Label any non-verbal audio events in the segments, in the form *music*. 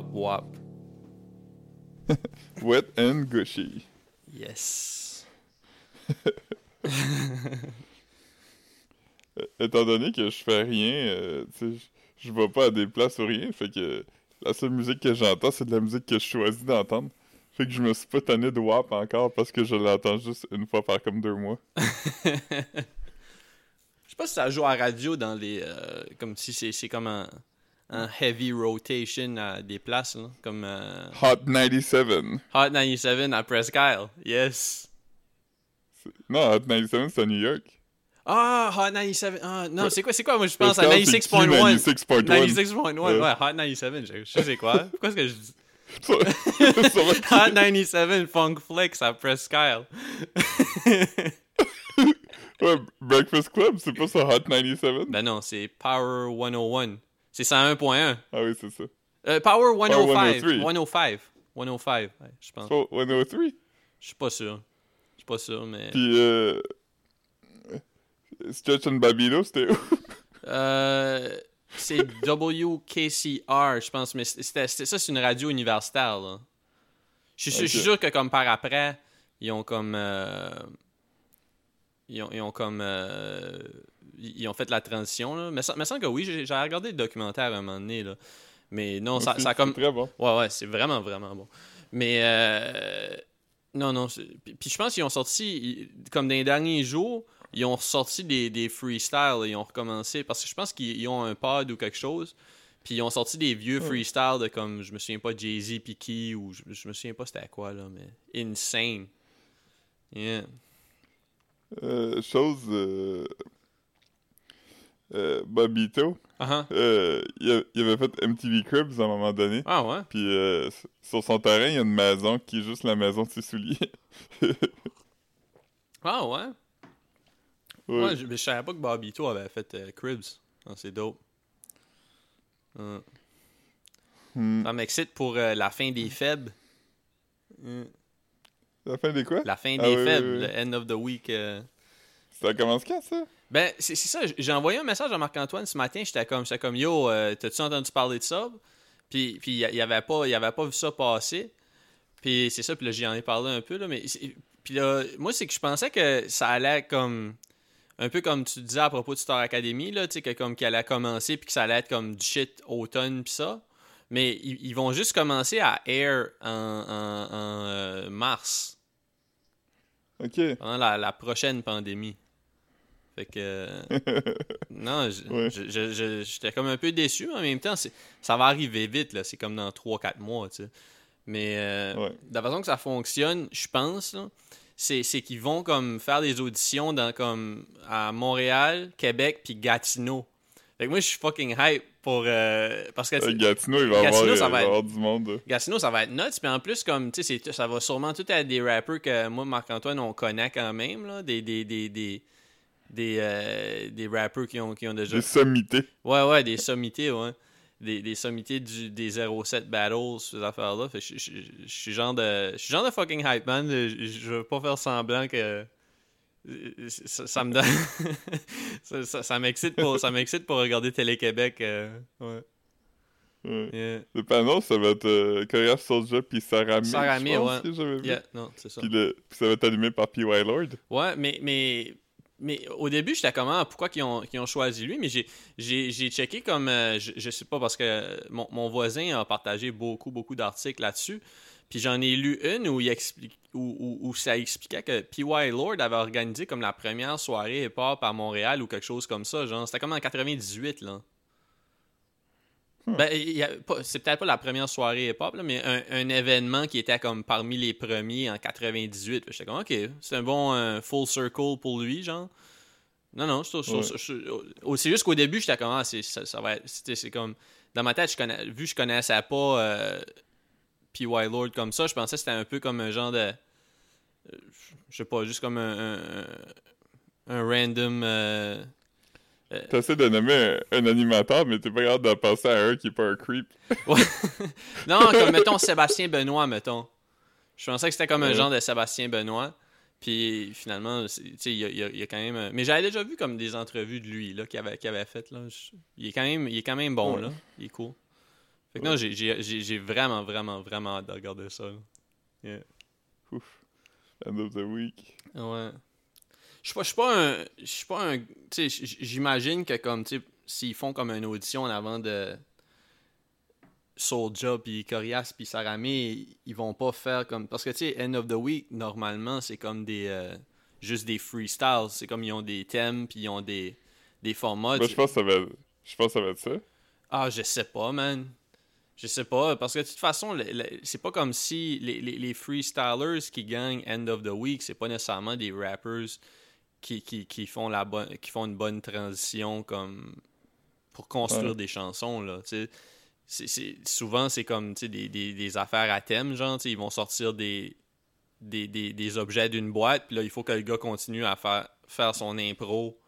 Wap wap. *laughs* Wet and gushy. Yes. *laughs* Étant donné que je fais rien, euh, je- vais pas à des places ou rien, fait que la seule musique que j'entends, c'est de la musique que je choisis d'entendre. Fait que je me suis pas tanné de WAP encore parce que je l'entends juste une fois par comme deux mois. *laughs* Je sais pas si ça joue à radio dans les. euh, comme si c'est comme un, un heavy rotation à des places, là, comme euh, Hot 97. Hot 97 à Presque Isle. Yes. Non, Hot 97, c'est à New York. Ah, Hot 97. Ah, non, Ouais. c'est quoi, c'est quoi? Moi, je pense à Presque Isle, c'est 96.1. 96.1. 96.1, ouais, Ouais. Hot 97, je, je sais quoi. Pourquoi est-ce que je dis? *laughs* Hot 97 Funk Flex à Presque Isle? *laughs* Ouais, Breakfast Club, c'est pas ça Hot 97? ben non, c'est Power 101. C'est 101.1. Ah oui, c'est ça. Euh, Power 105. 103. 105. 105, ouais, je pense. Oh, 103? Je suis pas sûr. Je suis pas sûr, mais. Puis, euh... Stretch and Babilo, c'était où? Euh, c'est WKCR, je pense, mais c'était, ça, c'est une radio universitaire, là. Je suis, sûr- que, comme par après, ils ont comme. euh, ils, ont, ils ont comme. euh, ils ont fait la transition, là. Mais ça me semble que oui, j'ai, regardé le documentaire à un moment donné, là. Mais non, ça, a comme. très bon. Ouais, ouais, c'est vraiment, vraiment bon. Mais, euh, non, non. Puis, je pense qu'ils ont sorti, comme dans les derniers jours, ils ont sorti des, des freestyles, ils ont recommencé, parce que je pense qu'ils ils ont un pod ou quelque chose, puis ils ont sorti des vieux freestyles de comme, je me souviens pas, Jay-Z, qui, ou je, je me souviens pas c'était à quoi, là, mais insane. Yeah. Euh, chose... Euh... Euh, Bobito, Ah euh, il, avait fait MTV Cribs à un moment donné. ah. Ouais? Puis euh, sur son terrain, il y a une maison qui est juste la maison de ses souliers. *laughs* Ah ouais? Ouais. Ouais, je, mais je savais pas que Bobito avait fait euh, Cribs. Ah, c'est dope. Ah. Hmm. Ça m'excite pour euh, la fin des faibles. Mm. La fin des quoi? La fin Ah des oui, faibles, oui, oui. le end of the week. Ça commence quand, ça? Ben, c'est ça. J'ai envoyé un message à Marc-Antoine ce matin. J'étais comme, comme, yo, euh, t'as-tu entendu parler de ça? Puis, puis il y avait pas, il avait pas vu ça passer. Puis c'est ça. Puis là, j'en ai parlé un peu là, mais puis là, moi, c'est que je pensais que ça allait comme un peu comme tu disais à propos de Star Academy là, tu sais que comme qu'elle allait commencer puis que ça allait être comme du shit automne puis ça. Mais ils, ils vont juste commencer à air en, en- en, euh, mars Ok. pendant la, la prochaine pandémie. Fait que. *laughs* non, j'étais comme un peu déçu. mais En même temps, ça va arriver vite. là. C'est comme dans 3-4 mois. tu sais. Mais euh, Ouais. de la façon que ça fonctionne, je pense, c'est, qu'ils vont comme faire des auditions dans comme à Montréal, Québec, puis Gatineau. Fait que moi, je suis fucking hype pour. euh, parce que. Euh, Gatineau, il va avoir, Gatineau, il ça va être- avoir du monde. Gatineau, ça va être nuts. Puis en plus, comme, tu sais, ça va sûrement tout être des rappers que moi, Marc-Antoine, on connaît quand même, là. Des, des, des, des, des, euh, des rappers qui ont, qui ont déjà. Des sommités. Ouais, ouais, des sommités, ouais. Des, des sommités du, des 07 Battles, ces affaires-là. Fait je, je, je- je suis genre de. Je suis genre de fucking hype, man. Je, je veux pas faire semblant que. Ça, ça me donne. *laughs* ça ça, ça m'excite pour, ça m'excite pour regarder Télé-Québec. euh, ouais. Ouais. Yeah. Le panneau, ça va être euh, Korea Soldier puis Sarami. Sarami, je pense, ouais. Yeah, non, c'est ça. Puis, le- puis ça va être allumé par P.Y. Lord. Ouais, mais, mais, mais au début, j'étais comme, ah, pourquoi qu'ils ont, ont choisi lui? Mais j'ai, checké comme, euh, je, je sais pas, parce que mon, mon voisin a partagé beaucoup, beaucoup d'articles là-dessus. Puis j'en ai lu une où, il explique, où, où, où ça expliquait que P.Y. Lord avait organisé comme la première soirée hip-hop à Montréal ou quelque chose comme ça. Genre, c'était comme en 98, là. Hmm. Ben, c'est peut-être pas la première soirée hip-hop, mais un, un événement qui était comme parmi les premiers en 98. J'étais comme, ok, c'est un bon euh, full circle pour lui, genre. Non, non, Ouais. c'est juste qu'au début, j'étais comme, ah, c'est, ça, ça va être, c'est comme, dans ma tête, je connais, vu que je connaissais pas euh, P.Y. Lord comme ça, je pensais que c'était un peu comme un genre de, euh, je sais pas, juste comme un, un, un random, euh, T'essaies de nommer un, un animateur, mais t'es pas capable de penser à un qui est pas un creep. *laughs* Ouais. non, comme mettons Sébastien Benoît, mettons. Je pensais que c'était comme un genre de Sébastien Benoît. Puis finalement, tu sais, il y a, y y quand même. euh, Mais j'avais déjà vu comme des entrevues de lui là, qu'il avait, qu'il avait faites. Là. Je- Il, est quand même, il est quand même bon, Ouais. là. Il est cool. Fait que non, j'ai- vraiment, vraiment, vraiment hâte de regarder ça. là. Yeah. Ouf. End of the week. Ouais. Je suis pas, je suis pas un. Je suis pas un. J'imagine que comme, s'ils font comme une audition en avant de Soulja puis Corias puis Saramé, ils vont pas faire comme. Parce que, tu sais, End of the Week, normalement, c'est comme des. euh, juste des freestyles. C'est comme ils ont des thèmes puis ils ont des, des formats. Moi, je pense que ça va. Je pense que ça va être ça. ah, je sais pas, man. Je sais pas, parce que de toute façon, c'est pas comme si les, les, les freestylers qui gagnent End of the Week, c'est pas nécessairement des rappers qui, qui, qui font la bonne qui font une bonne transition comme pour construire Ouais. des chansons là, souvent c'est comme des, des, des affaires à thème genre ils vont sortir des des, des, des objets d'une boîte puis là il faut que le gars continue à faire faire son impro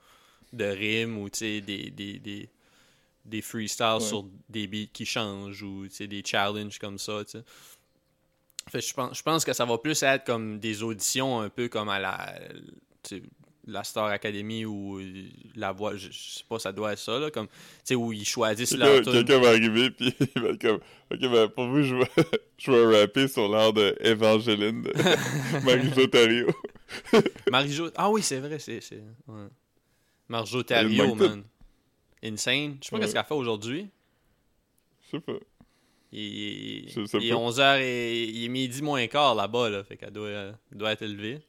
de rimes ou des, des, des, des freestyles Ouais. sur des beats qui changent ou des challenges comme ça. Fait je pense, je pense que ça va plus être comme des auditions un peu comme à la, la Star Academy ou la voix, je, je sais pas, ça doit être ça, là, comme, tu sais, où ils choisissent leur Quelqu'un va arriver, puis il va être comme... Ok, ben pour vous, je vais, *laughs* je vais rapper sur l'art de Evangeline de *laughs* Marie-Jo Thériault. *laughs* Marjo, ah oui, c'est vrai, c'est, c'est, ouais. Manque tout. man. Insane. Je sais pas Ouais. qu'est-ce qu'elle fait aujourd'hui. Je sais pas. Il, il- il est pas. 11h et il est midi moins quart là-bas, là, fait qu'elle doit, doit être élevée.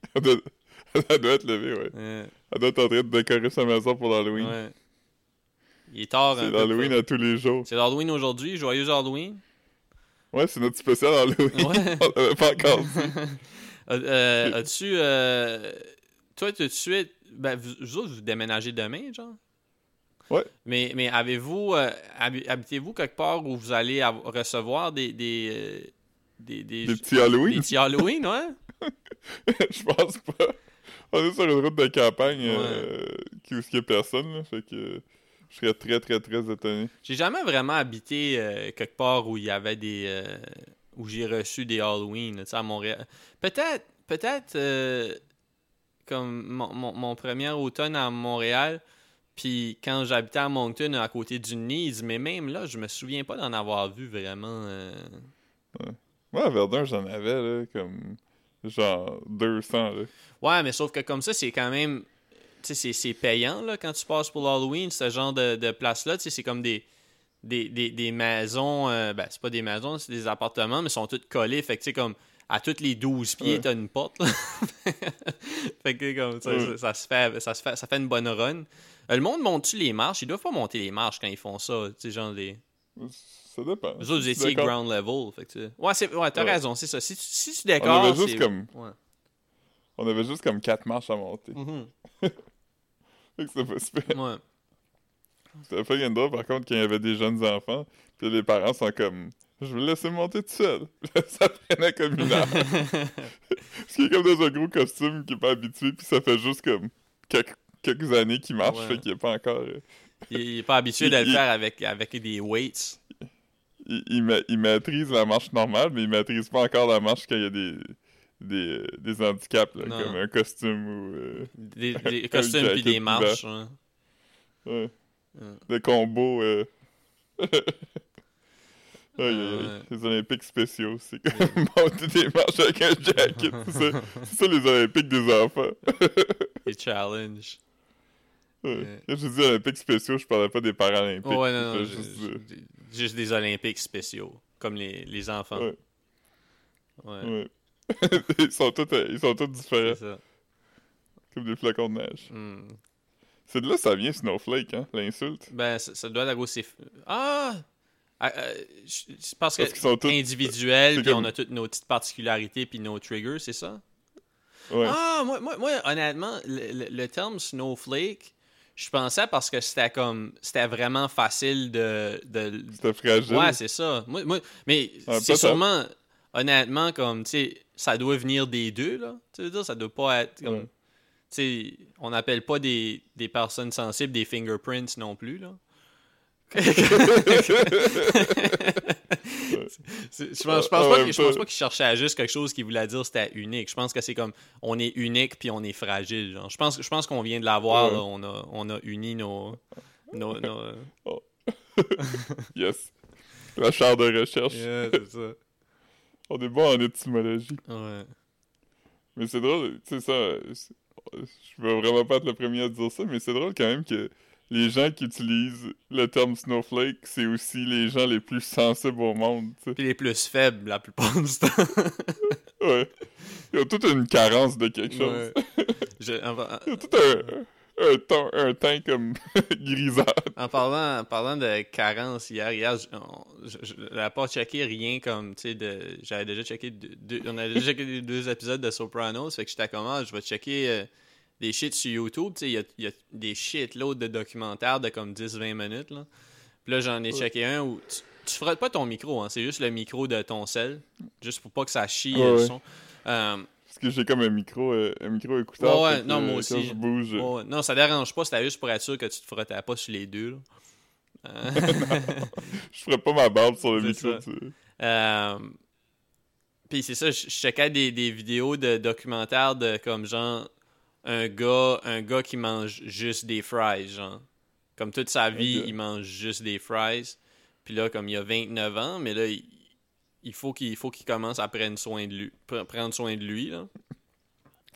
Elle doit, être levée, ouais. Ouais, Elle doit être en train de décorer sa maison pour l'Halloween. ouais. Il est tard C'est peu. l'Halloween à tous les jours. C'est l'Halloween aujourd'hui, joyeux Halloween. Ouais, c'est notre spécial Halloween. Ouais. *laughs* On l'avait pas encore dit. *laughs* Euh, euh, As-tu. euh, toi, tout de suite. Ben, vous, autres, vous déménagez demain, genre? Ouais. Mais, mais avez-vous. euh, habi- Habitez-vous quelque part où vous allez recevoir des. Des, des, des, Des petits Halloween? des petits Halloween, ouais? *laughs* Je pense pas. On est sur une route de campagne euh, qui où il y a personne, là. Fait que je serais très, très, très étonné. J'ai jamais vraiment habité euh, quelque part où il y avait des. euh, où j'ai reçu des Halloween, à Montréal. Peut-être. Peut-être. euh, comme mon, mon, mon premier automne à Montréal. Puis quand j'habitais à Moncton, à côté du Nice, mais même là, je me souviens pas d'en avoir vu vraiment. euh. Moi, à Verdun, j'en avais, là, comme. Genre 200, là. Ouais, mais sauf que comme ça, c'est quand même. Tu sais, c'est- payant, là, quand tu passes pour l'Halloween, ce genre de, de place-là. Tu sais, c'est comme des. Des, des, des maisons, euh, ben c'est pas des maisons, c'est des appartements, mais ils sont tous collés. Fait que tu sais, comme à toutes les 12 pieds, Ouais. t'as une porte. là. *laughs* fait que comme ça, Ouais. ça, ça se fait, ça se fait, ça fait une bonne run. Euh, le monde monte-tu les marches? Ils doivent pas monter les marches quand ils font ça. Tu sais, genre les. Ça dépend. Vous autres, vous étiez ground level. Fait que tu- Ouais, c'est... ouais t'as Ouais. raison, c'est ça. Si tu, si tu On décores. avait juste comme- Ouais. On avait juste comme 4 marches à monter. Mhm. *laughs* Fait que c'était pas super. Ouais. C'était pas drôle, par contre, quand il y avait des jeunes enfants, puis les parents sont comme... Je vais le laisser monter tout seul. *laughs* ça prenait comme une heure. Parce qu'il est comme dans un gros costume qui est pas habitué, puis ça fait juste comme quelques, quelques années qu'il marche, Ouais. fait qu'il est pas encore... euh, Il, est pas habitué *laughs* de le faire avec, avec des weights. Il, il, ma- il maîtrise la marche normale, mais il maîtrise pas encore la marche quand il y a des, des, des handicaps, là, comme un costume ou... euh, Des, *laughs* costumes puis des marches. hein. ouais. Ouais. Des combos... Euh... *laughs* Les Olympiques spéciaux, c'est comme *laughs* monter des marches avec un jacket. C'est ça, les Olympiques des enfants. Des challenges. Quand je dis Olympiques spéciaux, je parlais pas des Paralympiques. Ouais, non, non. Je- juste je- juste des Olympiques spéciaux. Comme les, les enfants. Ouais. Ouais. Ouais. *laughs* ils, sont tous, euh, ils sont tous différents, ça. comme des flocons de neige. Hmm. C'est de là que ça vient Snowflake, hein, l'insulte. Ben, ça, ça doit être c'est. Ah! Ah, euh, je- parce que Parce qu'ils sont tous... puis comme- on a toutes nos petites particularités, puis nos triggers, c'est ça? Ouais. Ah, moi, moi, moi, honnêtement, le, le- le terme snowflake, je pensais parce que c'était comme. C'était vraiment facile de. de C'était fragile. ouais, c'est ça. Moi, moi- mais c'est sûrement. Honnêtement, comme, tu sais, ça doit venir des deux, là. Tu veux dire, ça doit pas être comme. Ouais. Tu sais, on n'appelle pas des, des personnes sensibles des fingerprints non plus, là. Je pense, je pense pas, qu'il cherchait à juste quelque chose qui voulait dire c'était unique. Je pense que c'est comme on est unique puis on est fragile. genre. Je pense, je pense qu'on vient de l'avoir. Ouais. On, a, on a uni nos. nos, nos- *laughs* Yes. La chaire de recherche. Yeah, c'est ça. On est bon en étymologie. Ouais. Mais c'est drôle, tu sais, ça. Je veux vraiment pas être le premier à dire ça, mais c'est drôle quand même que les gens qui utilisent le terme snowflake, c'est aussi les gens les plus sensibles au monde. Puis les plus faibles la plupart du temps. *laughs* Ouais. Ils ont toute une carence de quelque chose. Ouais. Je- Ils ont tout un, un, teint, un teint comme *laughs* grisâtre. en parlant, en parlant de carence hier, hier, je- j'avais pas checké rien comme, tu sais, de, j'avais déjà checké, deux, deux- on avait déjà checké les deux épisodes de Sopranos, fait que j'étais comme, ah, je vais checker euh, des shit sur YouTube, tu sais, il y a, il y a des shitloads de documentaires de comme 10-20 minutes, là. Puis là, j'en ai Ouais. checké un où tu, tu frottes pas ton micro, hein, c'est juste le micro de ton sel, juste pour pas que ça chie euh, le ouais. son. Euh, Parce que j'ai comme un micro, euh, un micro écouteur. Ouais, que, non, moi euh, aussi. Quand je bouge. Ouais, non, ça dérange pas, c'était juste pour être sûr que tu te frottais pas sur les deux. Là. Euh, *laughs* Je ferais pas ma barbe sur le micro. tu euh, Puis c'est ça, je je checkais des, des vidéos de documentaires de comme genre un gars, un gars qui mange juste des fries, genre. Comme toute sa vie, il mange juste des fries. Puis là, comme il a 29 ans, mais là, il, il faut qu'il commence à prendre soin de lui. pre- Prendre soin de lui, là.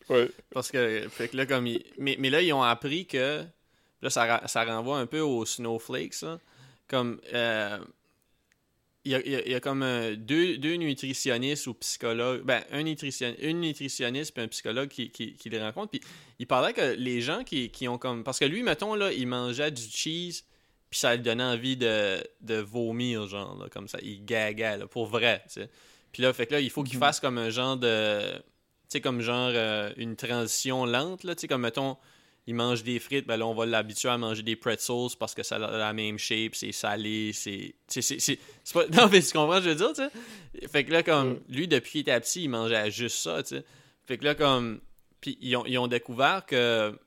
Ouais. Parce que, fait que là, comme ils- mais, mais là, ils ont appris que. Là, ça, ça renvoie un peu aux snowflakes, là. Comme. euh, il y, a, il y comme euh, deux, deux nutritionnistes ou psychologues. Ben, un nutrition, une nutritionniste puis un psychologue qui, qui, qui les rencontrent. Puis il parlait que les gens qui, qui ont comme. Parce que lui, mettons, là, il mangeait du cheese, puis ça lui donnait envie de, de vomir, genre, là, comme ça. Il gaguait, là, pour vrai, tu sais. Puis là, fait que là, il faut qu'il Mhm. fasse comme un genre de. Tu sais, comme genre euh, une transition lente, là. Tu sais, comme mettons, il mange des frites, ben là, on va l'habituer à manger des pretzels parce que ça a la même shape, c'est salé, c'est. pas... *laughs* Non, mais tu comprends ce que je veux dire, tu sais? Fait que là, comme, Ouais. lui, depuis qu'il était petit, il mangeait juste ça, tu sais. Fait que là, comme. Puis ils ont, ils ont découvert que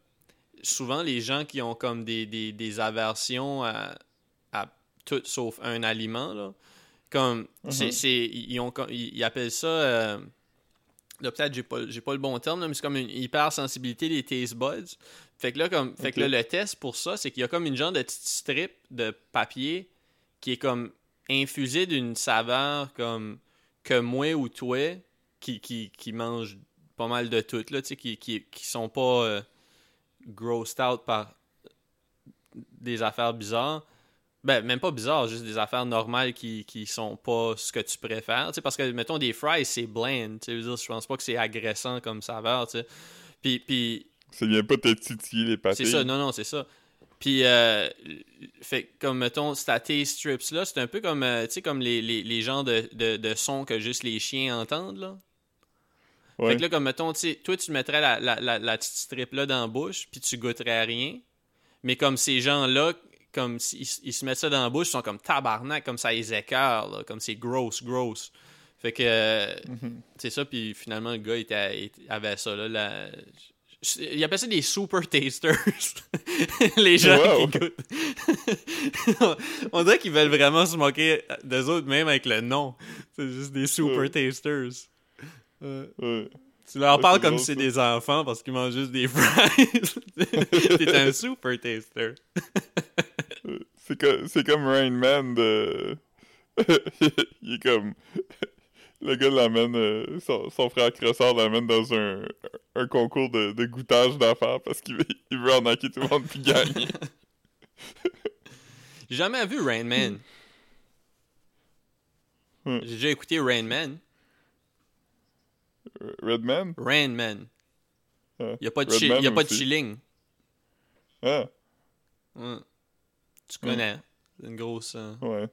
souvent, les gens qui ont comme des, des, des aversions à, à tout sauf un aliment, là, comme. c'est Mhm. c'est- ils, ont, ils, ils appellent ça. euh, Là, peut-être j'ai pas, j'ai pas le bon terme, là, mais c'est comme une hypersensibilité des taste buds. Fait que là, comme, fait que là, le test pour ça, c'est qu'il y a comme une genre de petite strip de papier qui est comme infusée d'une saveur comme que moi ou toi qui, qui, qui mange pas mal de tout, là, tu sais, qui, qui, qui sont pas euh, grossed out par des affaires bizarres. Ben, même pas bizarres, juste des affaires normales qui, qui sont pas ce que tu préfères. Tu sais, parce que, mettons, des fries, c'est bland. Tu sais, je pense pas que c'est agressant comme saveur, tu sais. Puis, puis Ça vient pas te titiller les papiers. c'est ça, non, non, c'est ça. Puis, euh, fait que, comme, mettons, taste strips là, c'est un peu comme, euh, tu sais, comme les, les, les genres de, de, de sons que juste les chiens entendent, là. Ouais. Fait que là, comme, mettons, tu toi, tu mettrais la, la, la, la petite strip-là dans la bouche, puis tu goûterais à rien. Mais comme ces gens-là, comme, s'ils ils se mettent ça dans la bouche, ils sont comme tabarnak, comme ça, ils écœurent, là, comme c'est gross, gross. Fait que, euh, Mhm. c'est ça, puis finalement, le gars, il, était- il avait ça, là. la- Il appelle ça des super tasters. *laughs* les gens Wow. qui goûtent. *laughs* On dirait qu'ils veulent vraiment se moquer d'eux autres, même avec le nom. C'est juste des super Ouais. tasters. Euh, Ouais. tu leur Ouais, parles comme si c'est des enfants parce qu'ils mangent juste des fries. *laughs* T'es un super taster. C'est comme, c'est comme Rain Man de. *laughs* il est comme. *laughs* Le gars l'amène. euh, son, son frère Crossard l'amène dans un, un concours de, de goûtage d'affaires parce qu'il veut, il veut en tout le monde puis gagner. *laughs* J'ai jamais vu Rain Man. Hmm. J'ai déjà écouté Rain Man. Redman? Rain Man. Ah. Il n'y a pas de, chi- y a pas de chilling. Ah, Ouais. Tu connais. C'est une grosse. euh, ouais.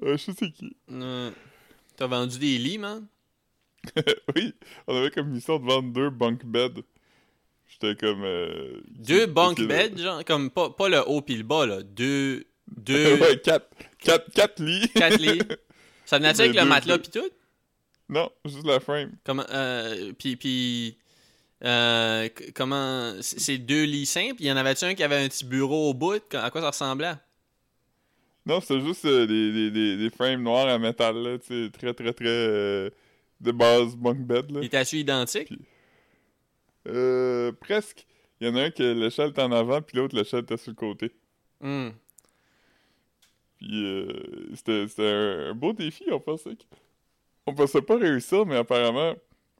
Ouais, je sais qui. euh, T'as vendu des lits, man? *laughs* oui, on avait comme mission de vendre deux bunk beds. J'étais comme. euh, Deux bunk beds, genre, comme pas, pas le haut pis le bas, là. Deux. Deux. *laughs* ouais, quatre, quatre, quatre lits. quatre lits. *laughs* Ça venait avec le matelas pis tout? non, juste la frame. Comment. Euh, pis. pis euh, comment. C'est deux lits simples? Y en avait-tu un qui avait un petit bureau au bout? À quoi ça ressemblait? Non, c'était juste euh, des, des, des, des frames noirs à métal, là, tu sais, très, très, très euh, de base bunk bed, là. Il était-tu identique? Euh, presque. Il y en a un que l'échelle était en avant, puis l'autre, l'échelle était sur le côté. Hmm. Puis euh, c'était c'était un, un beau défi, on pensait que... On pensait pas réussir, mais apparemment...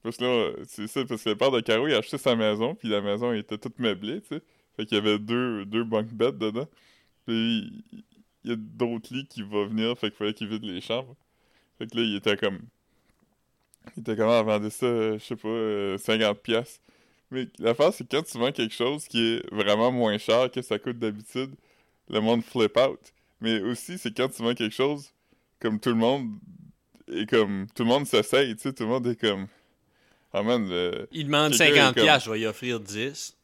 Parce que là, c'est ça, parce que le père de Caro, il a acheté sa maison, puis la maison était toute meublée, tu sais. Fait qu'il y avait deux, deux bunk beds dedans. Puis il y a d'autres lits qui vont venir, fait qu'il fallait qu'il vide les chambres. Fait que là, il était comme... Il était comment à vendre ça, euh, je sais pas, euh, 50 pièces. Mais l'affaire, c'est quand tu vends quelque chose qui est vraiment moins cher que ça coûte d'habitude, le monde flip out. Mais aussi, c'est quand tu vends quelque chose, comme tout le monde, et comme tout le monde s'essaye, tu sais, tout le monde est comme... Ah man, le- Il demande Quelqu'un est 50 comme- piastres, je vais y offrir 10.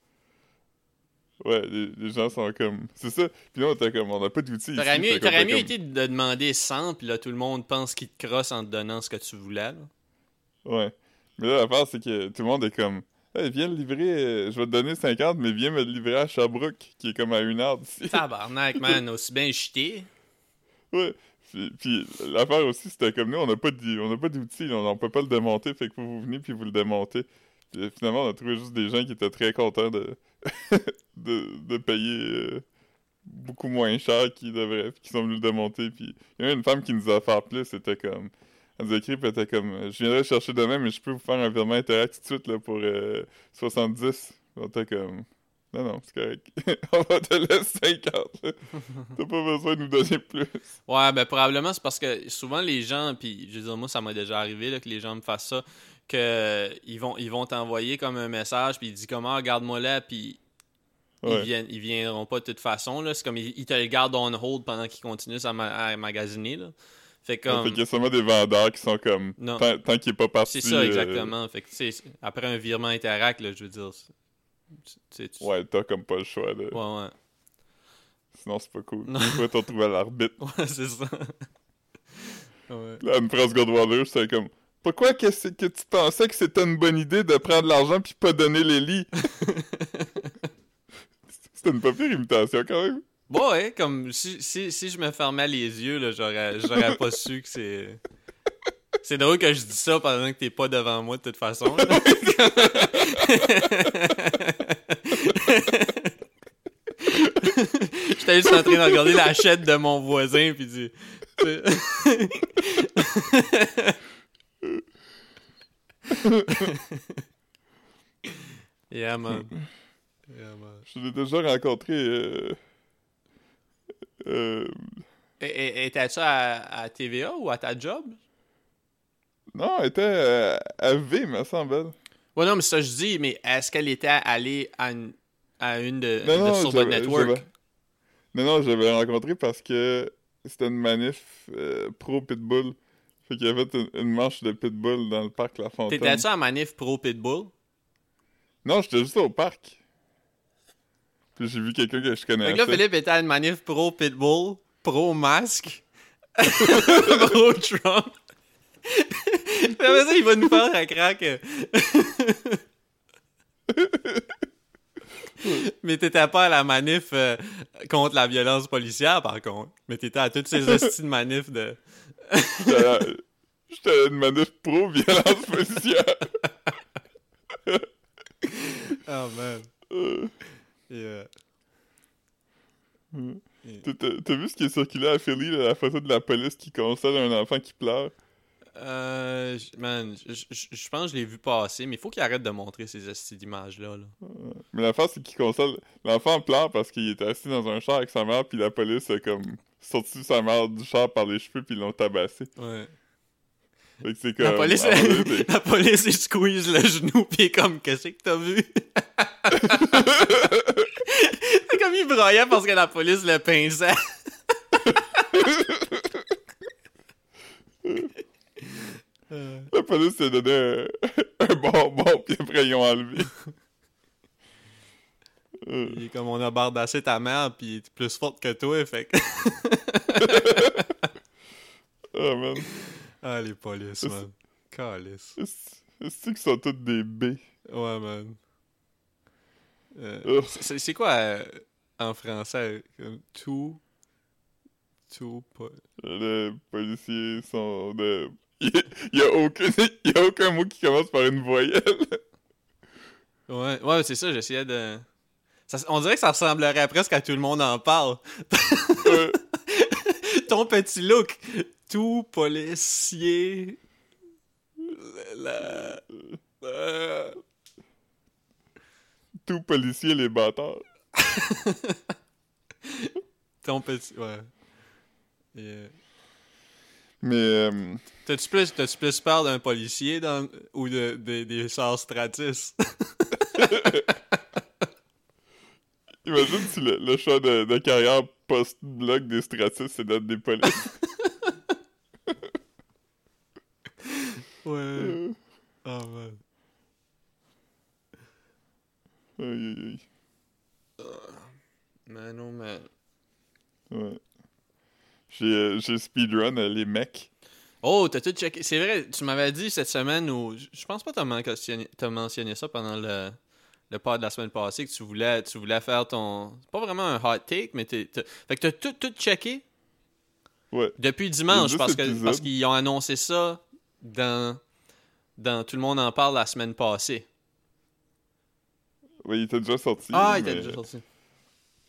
Ouais, les, les gens sont comme... C'est ça. Puis là, on était comme, on n'a pas d'outils T'aurais ici, mieux, mieux comme- été de demander 100, puis là, tout le monde pense qu'il te crosse en te donnant ce que tu voulais. là. Ouais. Mais là, l'affaire, c'est que tout le monde est comme... Hey, viens le livrer, euh, je vais te donner 50, mais viens me le livrer à Sherbrooke, qui est comme à une heure d'ici. Tabarnak, man, aussi bien jeté. *laughs* Ouais. Puis, l'affaire aussi, c'était comme nous, on n'a pas d'outils, on ne peut pas le démonter, fait que vous, vous venez puis vous le démontez. Puis finalement, on a trouvé juste des gens qui étaient très contents de, *laughs* de, payer euh, beaucoup moins cher qu'ils devraient, puis qui sont venus le démonter. Puis il y a une femme qui nous a offert plus, c'était comme... Elle nous a écrit, puis elle était comme, je viendrai chercher demain, mais je peux vous faire un virement interact tout de suite là, pour euh, 70. On était comme... Non, non, c'est correct. *laughs* on va te laisser 50. là. T'as pas besoin de nous donner plus. Ouais, ben probablement c'est parce que souvent les gens, puis je veux dire, moi ça m'est déjà arrivé là, que les gens me fassent ça, que ils vont ils vont t'envoyer comme un message, puis ils disent comment regarde-moi là, puis ils, viennent, ils viendront pas de toute façon. C'est comme ils, ils te le gardent on hold pendant qu'ils continuent à, ma- à magasiner. Là. Fait comme. Fait qu'il y a sûrement des vendeurs qui sont comme. Non. Tant, tant qu'il est pas parti. C'est ça, euh, exactement. Fait que, après un virement interact, là, je veux dire. C'est- tu sais, tu- ouais, t'as comme pas le choix. Là. Ouais, ouais. Sinon, c'est pas cool. Tu vas te retrouver à l'arbitre. *laughs* Ouais, c'est ça. ouais. Là, une phrase Godwaller, c'était comme. Pourquoi que, c'est que tu pensais que c'était une bonne idée de prendre l'argent puis pas donner les lits? *laughs* C'était une pas pire imitation quand même. Bon, ouais, comme si, si, si je me fermais les yeux, là, j'aurais, j'aurais pas su que c'est. *laughs* C'est drôle que je dis ça pendant que t'es pas devant moi de toute façon. J'étais juste en train de regarder la chaîne de mon voisin puis dire. *laughs* yeah, man. Yeah, man. Je l'ai déjà rencontré. Euh... euh, Et- et- Étais-tu à, à TVA ou à ta job? Non, elle était euh, à V, me semble. Ouais, non, mais ça, je dis, mais est-ce qu'elle était allée à une, à une de, Non, de- non, network? Non, non, j'avais rencontré parce que c'était une manif euh, pro Pitbull. Fait qu'il y avait une, une manche de Pitbull dans le parc La Fontaine. T'étais-tu à Manif Pro Pitbull? Non, j'étais juste au parc. Puis j'ai vu quelqu'un que je Fait connaissais. que là, Philippe était à une Manif Pro Pitbull, Pro Masque, *laughs* Pro Trump. Puis après ça, il va nous faire un crack. *laughs* *laughs* Mais t'étais pas à la manif euh, contre la violence policière, par contre. Mais t'étais à toutes ces *laughs* hosties de manifs de... J'étais à- une manif pro violence policière. *laughs* Oh, man. Euh, Yeah. T'as t'as- t'as vu ce qui est circulé à Philly, là, la photo de la police qui console un enfant qui pleure? Euh, man, je- pense que je l'ai vu passer, mais il faut qu'il arrête de montrer ces hosties d'images-là. Là. Mais l'affaire, c'est qu'il console... L'enfant pleure parce qu'il était assis dans un char avec sa mère, puis la police a comme sorti sa mère du char par les cheveux, puis ils l'ont tabassé. Ouais. Fait que c'est comme... *laughs* La police, la il squeeze le genou, est comme, qu'est-ce que t'as vu? *laughs* *laughs* c'est comme il broyait parce que la police le pinçait. Euh, La police s'est donné un, un bonbon, puis après, ils ont enlevé. *laughs* Il est comme, on a bardassé ta mère, pis il est plus forte que toi, fait que... *laughs* Ah, man. Ah, les polices, man. Calice. Est-ce qu'ils sont tous des B? Ouais, man. Euh, c'est c'est quoi euh, en français? Comme tout. Tout. po- Les policiers sont de... Il *laughs* y a aucun, il *laughs* y a aucun mot qui commence par une voyelle. Ouais, ouais c'est ça, j'essayais de. Ça- on dirait que ça ressemblerait presque à tout le monde en parle. Ouais. *laughs* ton petit look. Tout policier. La... Euh, Tout policier, les bâtards. Ton petit. Ouais. Euh, Mais, euh, T'as-tu plus, t'as-tu plus peur d'un policier dans, ou de, de- des sœurs Stratis? *laughs* imagine si le, le choix de, de carrière post-bloc des Stratus, c'est d'être des polices. *laughs* Ouais. Ah, ouais. aïe, aïe, aïe. Mais non, mais. Ouais. J'ai euh, j'ai speedrun euh, les mecs. Oh, t'as tout checké? C'est vrai, tu m'avais dit cette semaine où. Je pense pas que t'as mentionné, mentionné ça pendant le, le pod de la semaine passée, que tu voulais, tu voulais faire ton. C'est pas vraiment un hot take, mais t'es. t'as- Fait que t'as tout, tout checké? Ouais. depuis dimanche parce que qu'ils ont annoncé ça dans. Dans Tout le monde en parle la semaine passée. Ouais, il était déjà sorti. Ah, il mais, était déjà sorti.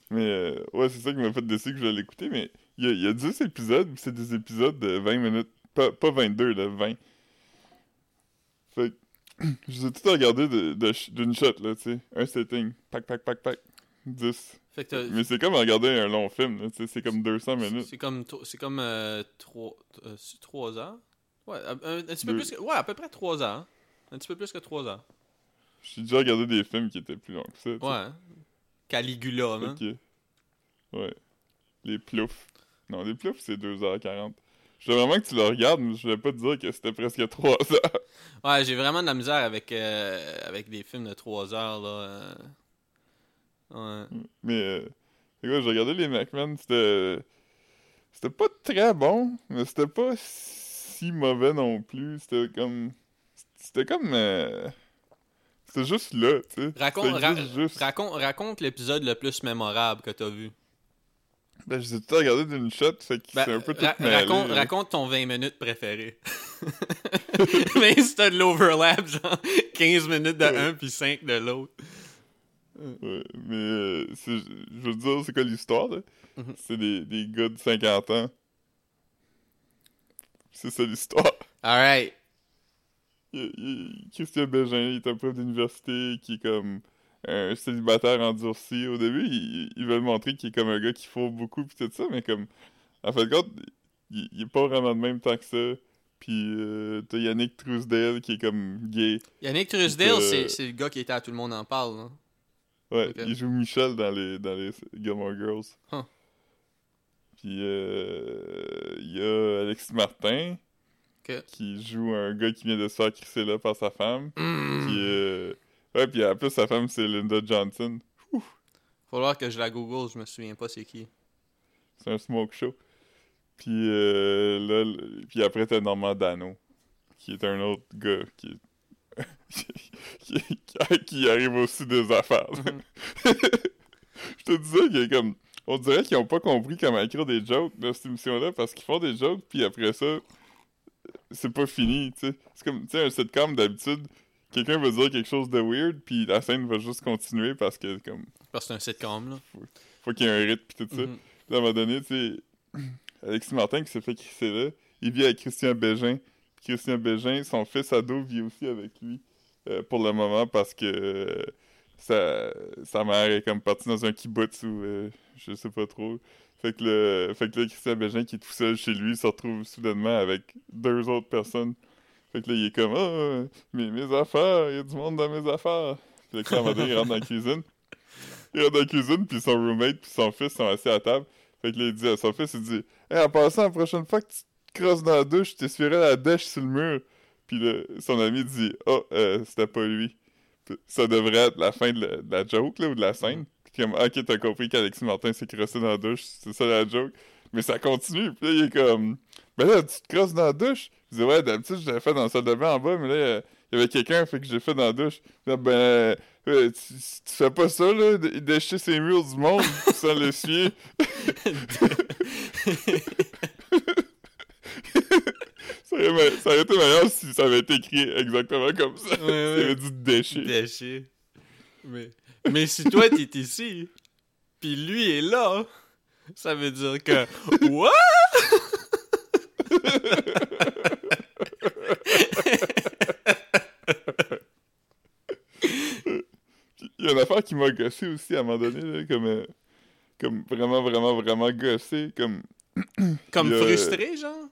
Mais, euh, ouais, c'est ça qui m'a fait décider que je l'ai écouter. Mais il y a, il y a 10 épisodes, c'est des épisodes de 20 minutes. Pas, pas 22, là, 20. Fait que, je les ai tous regardés de- de d'une shot, là, tu sais. Un setting. Pac, pac, pac, pac. 10. Fait que Mais c'est comme regarder un long film, là, tu sais. C'est comme 200 minutes. C'est comme, c'est comme euh, trois, euh, c'est trois heures. Ouais, un, un- un petit peu Deux. plus que, ouais, à peu près trois heures. Un petit peu plus que trois heures. J'ai déjà regardé des films qui étaient plus longs que ça. Ouais. Caligula, man. Ok. Ouais. Les ploufs. Non, les ploufs, c'est 2h40. Je veux vraiment que tu le regardes, mais je voulais pas te dire que c'était presque 3 heures. *laughs* Ouais, j'ai vraiment de la misère avec, euh, avec des films de trois heures, là. euh. Ouais. Mais, euh, quoi, j'ai regardé les McMahon, c'était. C'était pas très bon, mais c'était pas si mauvais non plus. C'était comme. C'était comme. euh, C'était juste là, tu sais. Raconte, ra- juste- raconte, raconte l'épisode le plus mémorable que t'as vu. Ben, je tout regardé d'une shot, fait que Ben, c'est un peu tout ra- raconte, raconte ton 20 minutes préféré. *laughs* Mais si t'as de l'overlap, genre 15 minutes de Ouais. un puis 5 de l'autre. Ouais, mais euh, je veux dire, c'est quoi l'histoire, là? Mhm. C'est des, des gars de 50 ans. C'est ça l'histoire. Alright. Christian Bégin, il est un prof d'université qui est comme un célibataire endurci. Au début, ils, ils veulent montrer qu'il est comme un gars qui faut beaucoup pis tout ça, mais comme, en fait, compte, il, il est pas vraiment de même temps que ça. Puis euh, t'as Yannick Trousdale qui est comme gay. Yannick Trusdale, Euh, c'est, le gars qui était à Tout le monde en parle. là. Ouais, il joue Michel dans les, dans les Gilmore Girls. Huh. Puis euh, il y a Alexis Martin qui joue un gars qui vient de se faire crisser là par sa femme. Mm. Puis euh, ouais, puis en plus sa femme c'est Linda Johnson. Faut falloir que je la google, je me souviens pas c'est qui. C'est un smoke show. Puis euh, là, puis après t'as Normand Dano qui est un autre gars qui est *laughs* qui, qui- qui arrive aussi des affaires. Mhm. *laughs* Je te disais qu'il comme. On dirait qu'ils ont pas compris comment écrire des jokes dans cette émission-là parce qu'ils font des jokes, puis après ça, c'est pas fini, tu sais. C'est comme, tu sais, un sitcom d'habitude, quelqu'un va dire quelque chose de weird, puis la scène va juste continuer parce que, comme, Parce que c'est un sitcom, là. faut qu'il y ait un rythme, puis tout ça. Mhm. Puis à un moment donné, tu sais, *clears throat* Alexis Martin qui s'est fait crisser là, il vit avec Christian Bégin. Christian Bégin, son fils ado vit aussi avec lui euh, pour le moment parce que euh, sa, sa mère est comme partie dans un kibbutz ou euh, je sais pas trop. Fait que, le, fait que là, Christian Bégin qui est tout seul chez lui se retrouve soudainement avec deux autres personnes. Fait que là, il est comme Ah, mes, mes affaires, il y a du monde dans mes affaires. Puis là, donné, il rentre dans la cuisine. Il rentre dans la cuisine, puis son roommate puis son fils sont assis à table. Fait que là, il dit à son fils, il dit Hey, en passant, la prochaine fois que tu te crosses dans la douche, je t'essuierai la dèche sur le mur. Puis là, son ami dit Oh, euh, c'était pas lui. Ça devrait être la fin de la, joke, là, ou de la scène. Puis comme, ok, t'as compris qu'Alexis Martin s'est crossé dans la douche, c'est ça la joke. Mais ça continue, puis là, il est comme Ben là, tu te crosses dans la douche? Il dit Ouais, d'habitude, je l'avais fait dans la salle de bain en bas, mais là, euh, il y avait quelqu'un, fait que j'ai fait dans la douche. Là, ben, euh, tu, tu fais pas ça, là, déchirer ses murs du monde sans l'essuyer. *laughs* ça, aurait, ça aurait été meilleur si ça avait été écrit exactement comme ça. Ouais, Ça avait dit. Déchet. Mais, mais si toi, t'es ici, puis lui est là, Ça veut dire que. *laughs* What? Il y a une affaire qui m'a gossé aussi à un moment donné, là, comme, euh, comme vraiment, vraiment, vraiment gossé. Comme. *clears throat* Comme a- frustré, genre?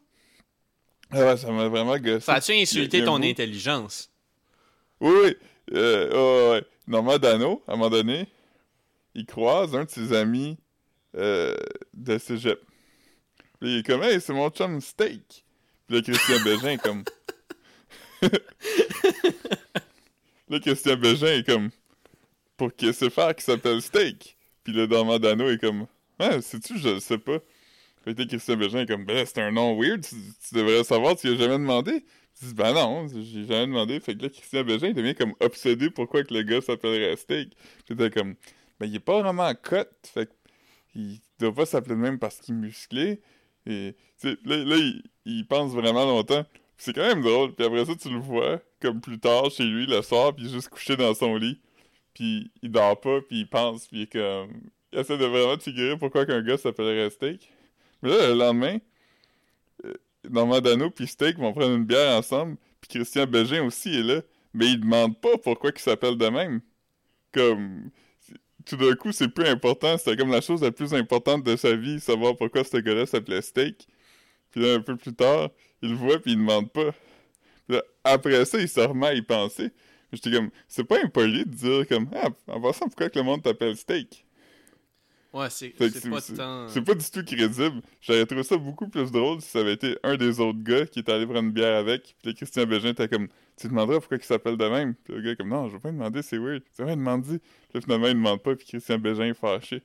Ah ouais, ça m'a vraiment gossé. Ça a-tu insulté ton mot- intelligence? Oui, oui. Euh, ouais, ouais. Normand Dano, à un moment donné, il croise un de ses amis euh, de cégep. Puis il est comme, hey, c'est mon chum Steak. Puis là, Christian Bégin est comme. *laughs* là, Christian Bégin est comme, pour que c'est faire qu'il s'appelle Steak? Puis le Normand Dano est comme, ouais, sais-tu, je le sais pas. Fait que Christian Bégin est comme, ben c'est un nom weird, tu, devrais savoir, tu lui as jamais demandé. Je dis, ben non, j'ai jamais demandé. Fait que là, Christian Bégin, il devient comme obsédé pourquoi que le gars s'appellerait Steak. T'es comme, ben il est pas vraiment cut. Fait que, il doit pas s'appeler de même parce qu'il est musclé. Et, là, là, il, pense vraiment longtemps. C'est quand même drôle. Puis après ça, tu le vois, comme plus tard, chez lui, le soir, puis juste couché dans son lit. Puis il dort pas, puis il pense, puis il comme... Il essaie de vraiment figurer pourquoi qu'un gars s'appellerait Steak. Mais là, le lendemain, euh, Normand Dano puis Steak vont prendre une bière ensemble, puis Christian Bégin aussi est là, mais il demande pas pourquoi il s'appelle de même. Comme tout d'un coup, c'est plus important, c'était comme la chose la plus importante de sa vie, savoir pourquoi ce gars-là s'appelait Steak. Puis là, un peu plus tard, il le voit puis il demande pas. Puis là, après ça, il se remet à y penser. J'étais comme, c'est pas impoli de dire comme, ah, en passant, pourquoi que le monde t'appelle Steak? Ouais, c'est pas tant. c'est pas du tout crédible. J'aurais trouvé ça beaucoup plus drôle si ça avait été un des autres gars qui était allé prendre une bière avec. Puis le Christian Bégin était comme Tu demanderas pourquoi il s'appelle de même? Puis le gars est comme Non, je vais pas lui demander, c'est weird. C'est vrai, demande-y. Puis là, finalement, il demande pas. Puis Christian Bégin est fâché.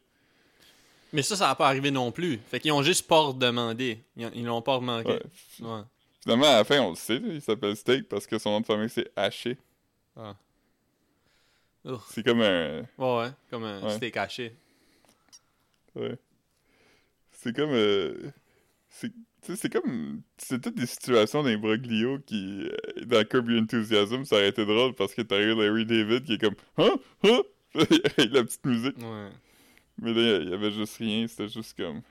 Mais ça, ça n'a pas arrivé non plus. Fait qu'ils ont juste pas redemandé. Ils l'ont pas remarqué. Ouais. Ouais. Finalement, à la fin, on le sait, il s'appelle Steak parce que son nom de famille c'est Haché. Ah. C'est comme un. Ouais, ouais. Comme un Ouais. steak haché. Ouais. C'est comme. euh, c'est c'est comme. C'est toutes des situations d'imbroglio qui. euh, dans Curb Your Enthusiasm, ça aurait été drôle parce que t'arrives Larry David qui est comme. Hein? Hein? *laughs* Avec la petite musique. Ouais. Mais là, il y avait juste rien. C'était juste comme.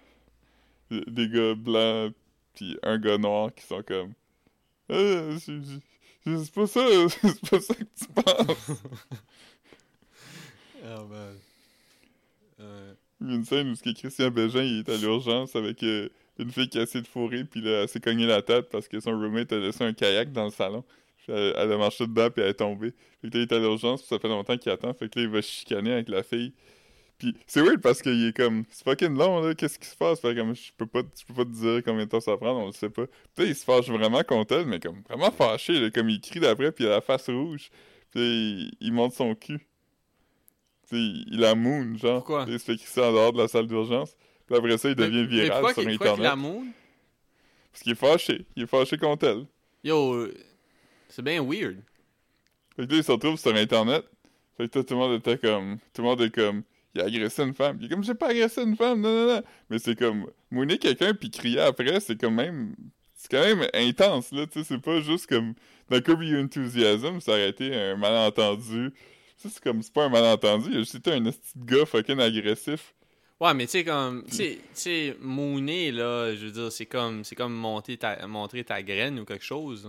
Des gars blancs, puis un gars noir qui sont comme. Euh, c'est pas ça, *laughs* c'est pas ça que tu penses. Oh *laughs* man. Euh, Il y a une scène où Christian Bégin il est à l'urgence avec euh, une fille qui a essayé de fourrer, puis là, elle s'est cognée la tête parce que son roommate a laissé un kayak dans le salon. Elle, elle a marché dedans, puis elle est tombée. Fait il est à l'urgence, puis ça fait longtemps qu'il attend. Fait que là, il va chicaner avec la fille. Puis c'est weird parce qu'il est comme, c'est fucking long, là, qu'est-ce qui se passe? Fait comme, je peux pas, je peux pas te dire combien de temps ça prend, on le sait pas. Puis il se fâche vraiment contre elle, mais comme, vraiment fâché, là, comme il crie d'après, puis il a la face rouge. Puis il monte son cul. Il, il a moon, genre. Pourquoi? Il se fait crisser en dehors de la salle d'urgence. Puis après ça, il devient mais- viral pourquoi sur pourquoi Internet. la moon? Parce qu'il est fâché. Il est fâché contre elle. Yo, euh, c'est bien weird. Fait que là, il se retrouve sur Internet. Fait que là, tout le monde était comme... Tout le monde est comme... Il a agressé une femme. Il est comme, j'ai pas agressé une femme, non, non, non. Mais c'est comme... Mouiner quelqu'un puis crier après, c'est quand même... C'est quand même intense, là, tu sais. C'est pas juste comme... Dans Your Enthusiasm, ça aurait été un malentendu. C'est comme... C'est pas un malentendu. Il a juste été un de gars fucking agressif. Ouais, mais tu sais, comme. Tu sais- mooner, là, je veux dire, c'est comme, c'est comme monter ta, montrer ta graine ou quelque chose.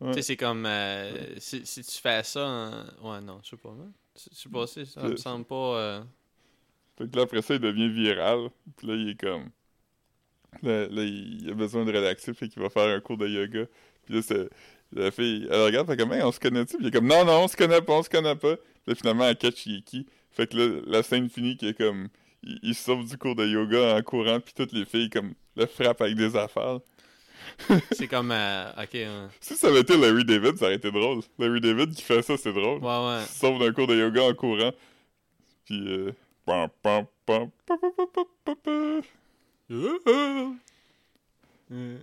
Ouais. Tu sais, c'est comme. euh, si, si tu fais ça. en- Ouais, non, je sais pas. hein. Je sais pas, si ça me semble pas. euh, Fait que là, après ça, il devient viral. Puis là, il est comme... Là, là, il a besoin de relaxer, fait qu'il va faire un cours de yoga. Puis là, c'est... La fille, elle regarde, fait comme, hey, on se connaît-tu? Puis il est comme, non, non, on se connaît pas, on se connaît pas. Puis là, finalement, elle catch il est qui. Fait que là, la scène finit qui est comme... Il, il sauve du cours de yoga en courant, puis toutes les filles, comme, le frappent avec des affaires. *laughs* c'est comme. euh, ok. hein. Si ça avait été Larry David, ça aurait été drôle. Larry David qui fait ça, c'est drôle. Ouais, ouais. Il sauve d'un cours de yoga en courant. Puis, euh... Euh,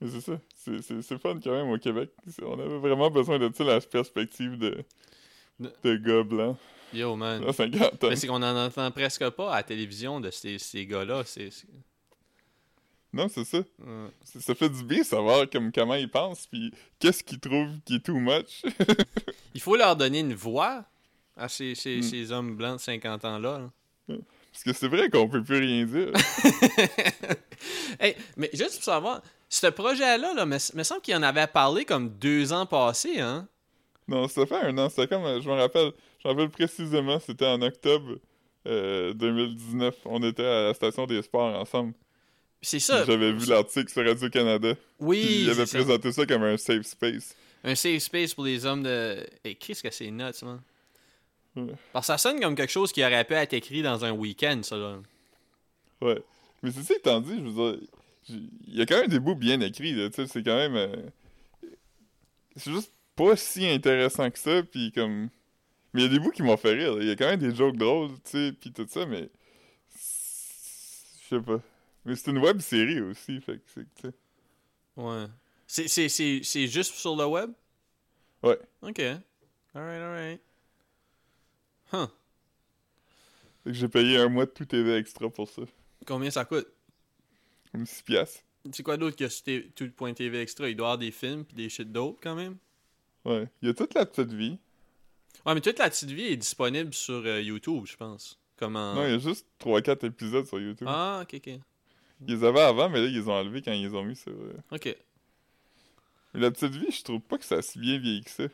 Mais c'est ça. C'est- C'est c'est fun quand même au Québec. On avait vraiment besoin de ça, la perspective de, De- gars blancs Yo, man. dans 50 ans. Mais c'est qu'on en entend presque pas à la télévision de ces, ces gars-là. C'est. c'est- Non, c'est ça. Ça fait du bien savoir comme, comment ils pensent, puis qu'est-ce qu'ils trouvent qui est too much. *laughs* Il faut leur donner une voix à ces, ces, Mm. ces hommes blancs de 50 ans-là. là. Parce que c'est vrai qu'on peut plus rien dire. *laughs* hey, mais juste pour savoir, ce projet-là, là, me, me semble qu'il en avait parlé comme deux ans passés, hein? Non, ça fait un an. C'était comme, je me rappelle, je me rappelle précisément, c'était en octobre euh, 2019. On était à la station des sports ensemble. C'est ça. J'avais vu l'article sur Radio-Canada. Oui. Il avait présenté ça. comme un safe space. Un safe space pour les hommes de. Et qu'est-ce que c'est nuts, man? Ouais. Parce que ça sonne comme quelque chose qui aurait pu être écrit dans un week-end, ça, là. Ouais. Mais c'est ça que t'en dis, je veux dire. Il y a quand même des bouts bien écrits, là. Tu sais, c'est quand même. euh, C'est juste pas si intéressant que ça, puis comme. Mais il y a des bouts qui m'ont fait rire. là. Il y a quand même des jokes drôles, tu sais, puis tout ça, mais. Je sais pas. Mais c'est une web série aussi, fait que c'est. tu sais. Ouais. C'est- C'est c'est- c'est juste sur le web? Ouais. Ok. Alright, alright. Huh. Fait que j'ai payé un mois de tout TV extra pour ça. Combien ça coûte? Comme 6 piastres. C'est quoi d'autre que sur T- tout.tv extra? Il doit y avoir des films pis des shit d'autres quand même? Ouais. Il y a toute la petite vie. Ouais, mais toute la petite vie est disponible sur euh, YouTube, je pense. Comme en... Non, il y a juste 3-4 épisodes sur YouTube. Ah, ok, ok. Ils les avaient avant, mais là, ils les ont enlevés quand ils les ont mis sur. euh, Ok. Mais la petite vie, je trouve pas que ça a si bien vieilli que ça.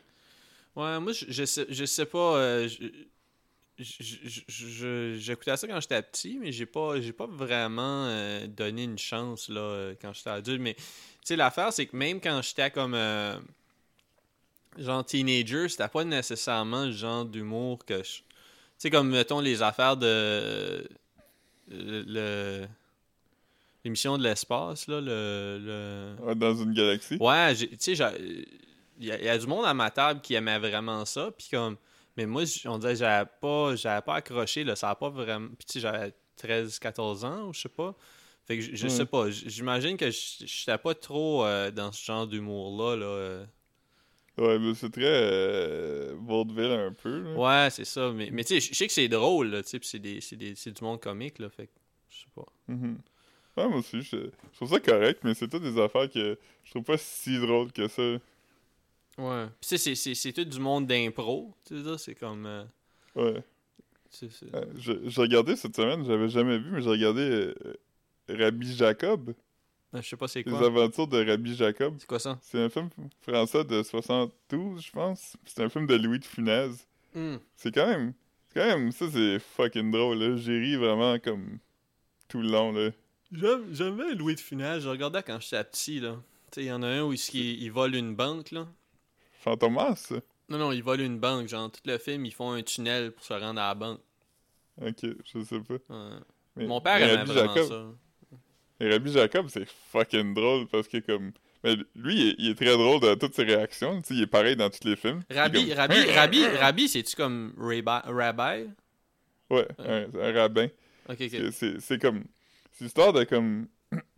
Ouais, moi, je, je, sais, je sais pas. euh, J'écoutais ça quand j'étais petit, mais j'ai pas, j'ai pas vraiment euh, donné une chance là, euh, quand j'étais adulte. Mais tu sais, l'affaire, c'est que même quand j'étais comme. euh, genre teenager, c'était pas nécessairement le genre d'humour que je. Tu sais, comme mettons les affaires de. le- L'émission de l'espace, là, le- le... Ouais, Dans une galaxie. Ouais, tu sais, il y, y a du monde à ma table qui aimait vraiment ça, puis comme, mais moi, on dirait que j'avais pas, j'avais pas accroché, là, ça a pas vraiment, puis tu sais, j'avais 13, 14 ans, ou je sais pas, fait que je, je sais pas, j'imagine que j- j'étais pas trop euh, dans ce genre d'humour-là, là. euh. Ouais, mais c'est très euh, vaudeville un peu. Là. Ouais, c'est ça, mais, mais tu sais, je je sais que c'est drôle, là, tu sais, c'est des- c'est des- c'est du monde comique, là, fait que, je sais pas. Ouais, moi aussi, je, je trouve ça correct, mais c'est toutes des affaires que je trouve pas si drôles que ça. Ouais. Puis c'est- c'est c'est tout du monde d'impro, tu sais, ça, c'est comme... euh, Ouais. c'est- c'est- Euh, J'ai regardé cette semaine, j'avais jamais vu, mais j'ai regardé euh, Rabbi Jacob, je sais pas c'est les quoi. aventures de Rabbi Jacob. C'est quoi ça? C'est un film français de 72, je pense. C'est un film de Louis de Funès. Hmm. C'est quand même. C'est quand même. Ça, c'est fucking drôle, là. J'ai ri vraiment comme. tout le long, là. J'aime j'aime bien Louis de Funès. Je regardais quand j'étais petit, là. Tu sais, il y en a un où il, il vole une banque, là. Fantomas, ça. Non, non, il vole une banque. Genre, tout le film, ils font un tunnel pour se rendre à la banque. Ok, je sais pas. Ouais. Mais- Mon père aimait Rabbi vraiment Jacob, ça. Et Rabbi Jacob, c'est fucking drôle parce que, comme. Mais lui, il est, il est très drôle dans toutes ses réactions. Tu sais, il est pareil dans tous les films. Rabbi, comme- Rabbi, *laughs* Rabbi, Rabbi, c'est-tu comme Rabbi? Rabbi? Ouais, un, un rabbin. Ok, ok. C'est comme. C'est l'histoire de comme. *clears throat*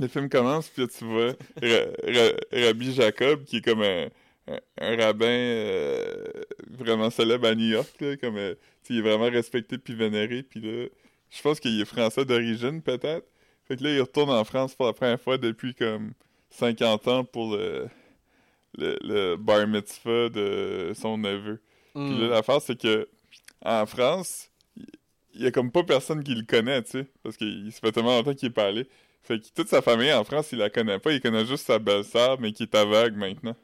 le film commence, puis tu vois Ra- Ra- Rabbi Jacob, qui est comme un, un, un rabbin euh, vraiment célèbre à New York, là, comme. euh, il est vraiment respecté puis vénéré, puis là. Je pense qu'il est français d'origine, peut-être. Fait que là, il retourne en France pour la première fois depuis comme 50 ans pour le, le, le bar mitzvah de son neveu. Puis Hmm. là, l'affaire, c'est que en France, il y a comme pas personne qui le connaît, tu sais, parce qu'il ça fait tellement longtemps qu'il est pas allé. Fait que toute sa famille en France, il la connaît pas, il connaît juste sa belle-sœur, mais qui est aveugle maintenant.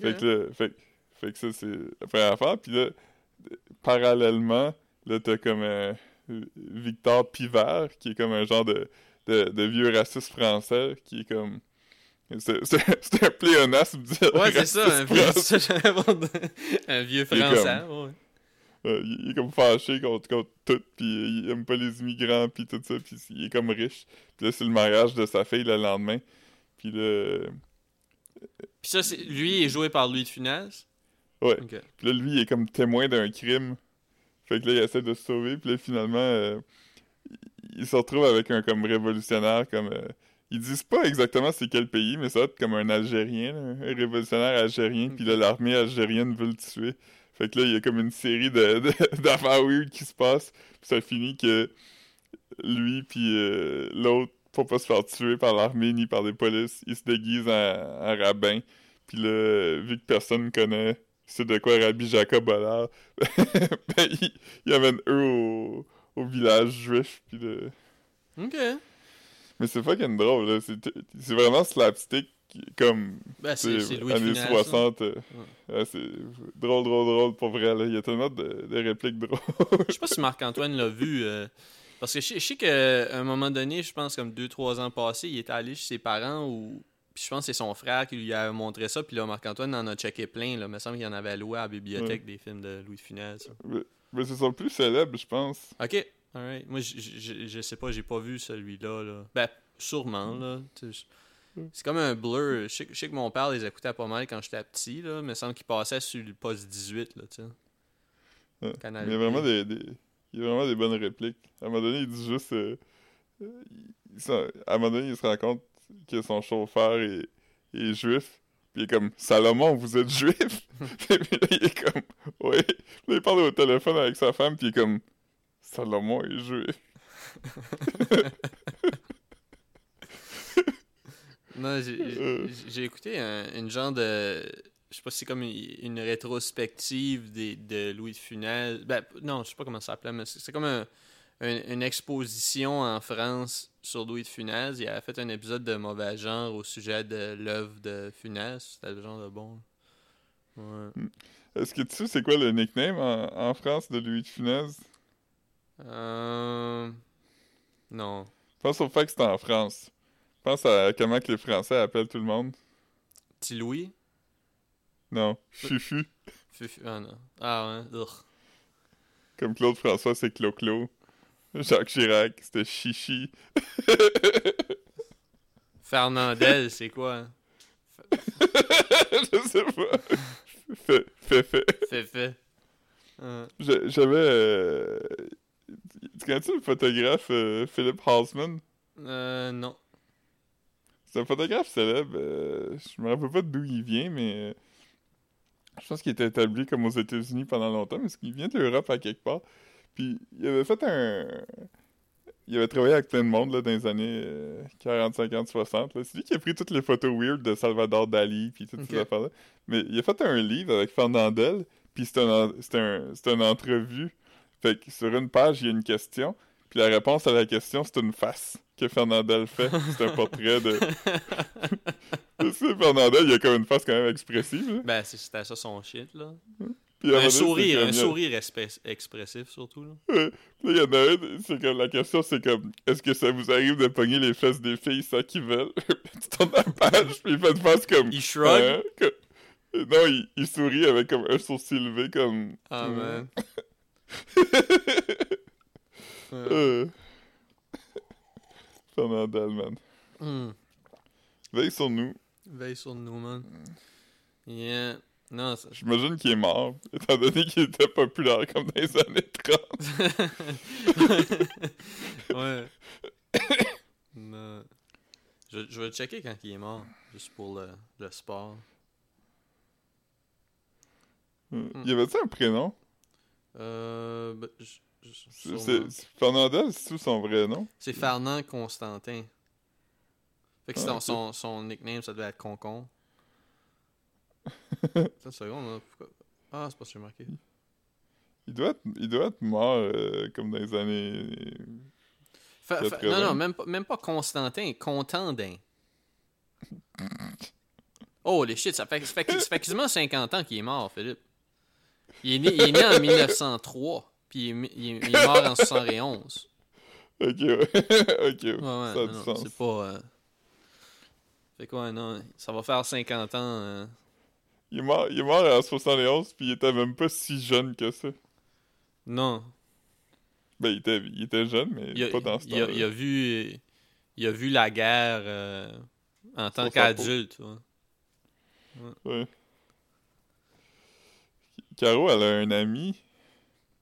Fait que là, fait, fait que ça, c'est la première affaire. Puis là, parallèlement, là, t'as comme euh, Victor Pivert, qui est comme un genre de, de, de vieux raciste français, qui est comme... C'est *laughs* un pléonasme dire Ouais, c'est ça, un vieux, *laughs* un vieux français. ouais. Euh, il, il est comme fâché contre, contre tout, puis il aime pas les immigrants, puis tout ça, puis il est comme riche. Puis là, c'est le mariage de sa fille le lendemain. Puis là, Puis ça, c'est- lui est joué par Louis de Funès? ouais. Puis là, lui, il est comme témoin d'un crime. Fait que là, il essaie de se sauver, puis là, finalement, euh, il se retrouve avec un comme révolutionnaire, comme... euh, ils disent pas exactement c'est quel pays, mais ça va être comme un Algérien, là, un révolutionnaire algérien, puis là, l'armée algérienne veut le tuer. Fait que là, il y a comme une série *laughs* d'affaires weird qui se passent, puis ça finit que lui puis euh, l'autre, pour pas se faire tuer par l'armée ni par des polices, ils se déguisent en, en rabbin. Puis là, vu que personne connaît c'est de quoi Rabbi Jacob a l'air. *laughs* ben, il, il amène eux au, au village juif, puis le... Ok. Mais c'est fucking drôle, là. C'est c'est vraiment slapstick, comme... Ben, c'est années Funès, 60. euh, ouais, c'est drôle, drôle, drôle, pour vrai, là. Il y a tellement de, de répliques drôles. Je sais pas si Marc-Antoine l'a vu. euh, parce que je, sais- je sais qu'à un moment donné, je pense comme 2-3 ans passés, il était allé chez ses parents ou. Puis je pense que c'est son frère qui lui a montré ça. Puis là, Marc-Antoine en a checké plein. Là. Il me semble qu'il en avait loué à la bibliothèque des films de Louis de Funès. ça. mais mais c'est son plus célèbre, je pense. Ok, alright. Moi, je- sais pas, j'ai pas vu celui-là. Là. Ben, sûrement, là. C'est comme un blur. Je sais, que- je sais que mon père les écoutait pas mal quand j'étais petit, là. Il me semble qu'il passait sur le poste 18, là, tu sais. Ouais. Canal Mais il y a vraiment des, des- il y a vraiment des bonnes répliques. À un moment donné, il dit juste... euh, il à un moment donné, il se rend compte que son chauffeur est, est juif. Puis il est comme « Salomon, vous êtes juif? *laughs* » *laughs* Puis là, il est comme « Oui. » Là, il parle au téléphone avec sa femme, puis il est comme « Salomon est juif. *laughs* Non, j'ai- Euh. écouté un, une genre de. Je sais pas si c'est comme une, rétrospective des, de Louis de Funès. Ben, non, je sais pas comment ça s'appelait, mais c'est comme un- un- une exposition en France sur Louis de Funès. Il a fait un épisode de mauvais genre au sujet de l'œuvre de Funès. C'était le genre de bon. Ouais. Est-ce que tu sais c'est quoi le nickname en, en France de Louis de Funès? Euh... Non. Pense au fait que c'est en France. Pense à comment que les Français appellent tout le monde. Petit Louis Non, Fufu. Fufu- Ah non. Ah ouais. Comme Claude François, c'est Clo-Clo. Jacques Chirac, c'était Chichi. Fernandel, c'est quoi? *laughs* Je sais pas. Euh, Je- J'avais. Euh... Tu connais-tu le photographe euh, Philip Halsman? euh, non. C'est un photographe célèbre. euh, je me rappelle pas d'où il vient, mais. euh, Je pense qu'il était établi comme aux États-Unis pendant longtemps, mais il vient d'Europe à quelque part. Puis il avait fait un. Il avait travaillé avec plein de monde là, dans les années euh, 40, 50, 60. là. C'est lui qui a pris toutes les photos weird de Salvador Dali, puis toutes ces affaires-là. Mais il a fait un livre avec Fernandel, puis c'est un, un, une entrevue. Fait que sur une page, il y a une question, puis la réponse à la question, c'est une face que Fernandel fait. C'est un portrait de. *laughs* tu sais, Fernandel, il a comme une face quand même expressive. Là. Ben, c'est- c'était ça son shit, là. Puis Un c'est sourire, comme, un sourire espèce- expressif, surtout, là. Ouais. Puis là, il y en a un, c'est comme la question, c'est comme est-ce que ça vous arrive de pogner les fesses des filles sans qu'ils veulent? *laughs* Tu tournes la page, puis il fait une face comme. Il shrug? Hein? Que- Non, il, il sourit avec comme un sourcil levé, comme. Ah, man. *laughs* Euh. *laughs* Fernandel, man. Hmm. Veille sur nous. Veille sur nous, man. Yeah. Non, ça... J'imagine qu'il est mort, *laughs* étant donné qu'il était populaire comme dans les années 30. *laughs* ouais. *coughs* Non. Je, je vais le checker quand il est mort, juste pour le, le sport. Il y avait-tu un prénom? Euh, ben, je- Fernandel, c'est tout son vrai nom C'est Fernand Constantin. Fait que Ah, son, son, son nickname, ça devait être Concon. *laughs* Attends une seconde. Pourquoi... Ah, c'est pas ce que j'ai marqué. Il doit être, il doit être mort euh, comme dans les années. Fa- fa- 80. non, non, même pas, même pas Constantin, Contandin. Oh, les *laughs* shit, ça fait, ça, fait, ça fait quasiment 50 ans qu'il est mort, Philippe. Il est né, il est né en *laughs* 1903, puis il il est- il est mort en 71. *laughs* Ok, ouais. *laughs* ok, Ouais, ouais, ça a du sens. c'est pas... euh, Fait quoi, non, ça va faire 50 ans... euh, Il est, mort, il est mort en 71, puis il était même pas si jeune que ça. Non, Ben, il était, il était jeune, mais il a, pas dans ce il a- temps il a vu il a vu la guerre euh, en tant qu'adulte ouais. Ouais. Caro, elle a un ami,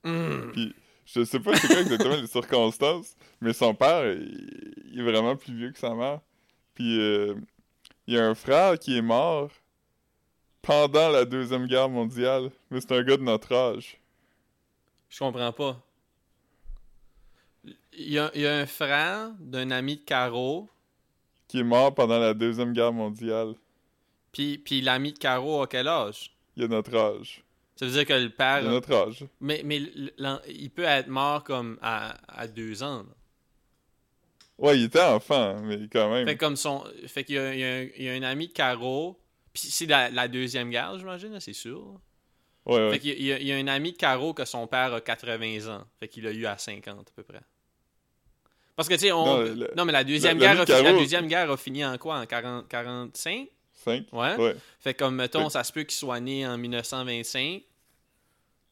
Mm. puis je sais pas c'est quoi exactement les circonstances, mais son père, il, il est vraiment plus vieux que sa mère. Puis euh, il y a un frère qui est mort pendant la Deuxième Guerre mondiale, mais c'est un gars de notre âge. je comprends pas il y a, il y a un frère d'un ami de Caro Qui est mort pendant la Deuxième Guerre mondiale. puis puis l'ami de Caro a quel âge? Il a notre âge. Ça veut dire que le père. A notre âge. Mais, mais il peut être mort comme à, à deux ans. là. Ouais, il était enfant, mais quand même. Fait comme son. Fait qu'il y a, il y a un, il y a un ami de Caro. Puis c'est la, la deuxième guerre, j'imagine, c'est sûr. Ouais, ouais. Fait qu'il y a, il y a- un ami de Caro que son père a 80 ans. Fait qu'il l'a eu à 50 à peu près. Parce que tu sais, on. Non, mais la deuxième, le- guerre a de fini, la deuxième guerre a fini en quoi? En 40, 45 Cinq. Ouais. Ouais. Fait comme, mettons, Fait- ça se peut qu'il soit né en 1925.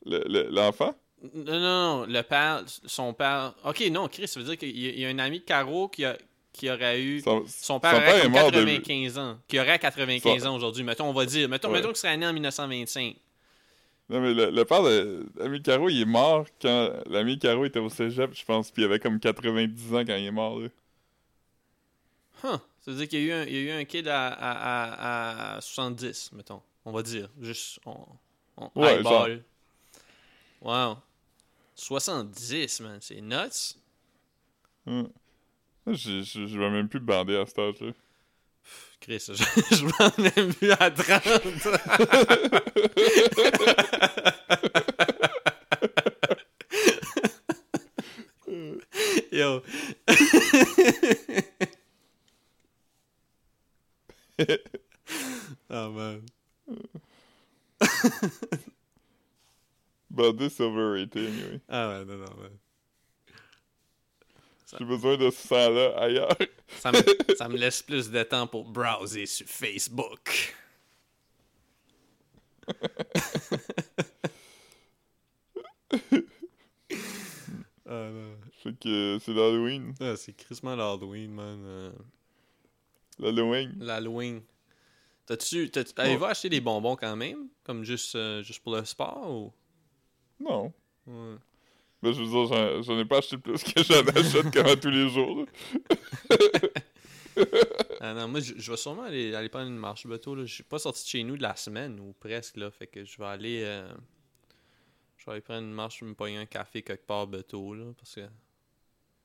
Le- le- L'enfant? Non, non, non, le père, son père. Ok, non, Chris, ça veut dire qu'il y a- il y a un ami de Caro qui, a, qui aurait eu. Son, Son père aurait comme est mort de... 95 ans. Qui aurait 95 Son- ans aujourd'hui. Mettons, on va dire. Mettons, Ouais. mettons qu'il serait né en 1925. Non, mais le, le père de l'ami Caro, il est mort quand l'ami Caro était au cégep, je pense, puis il avait comme 90 ans quand il est mort, là. Huh. Ça veut dire qu'il y a eu un, il y a eu un kid à, à, à, à 70, mettons. On va dire. Juste. On, on Ouais. Wow. 70, man. C'est nuts. Hum. Je, je, je vais même plus bander à cet âge-là. Chris, je, *laughs* je m'en ai vu à 30. *laughs* Yo. *laughs* oh man. Bander, c'est overrated, anyway. Ah ouais, non, non, man. J'ai besoin de ce sang-là ailleurs. Ça me, *laughs* ça me laisse plus de temps pour browser sur Facebook. Ah. Fait que c'est l'Halloween. Ah, c'est crissement l'Halloween, man. Euh, L'Halloween. L'Halloween. T'as-tu. t'as- Avez-vous acheté des bonbons quand même? Comme juste, euh, juste pour le sport ou? Non. Ouais. Ben, je veux dire, j'en- ai pas acheté plus que j'en *laughs* achète à tous les jours. *laughs* Ah non, moi, je, vais sûrement aller, aller prendre une marche bateau. Je suis pas sorti de chez nous de la semaine ou presque. là. Fait que je vais aller. euh, je vais aller prendre une marche, me pogner un café quelque part bateau. Là, parce que.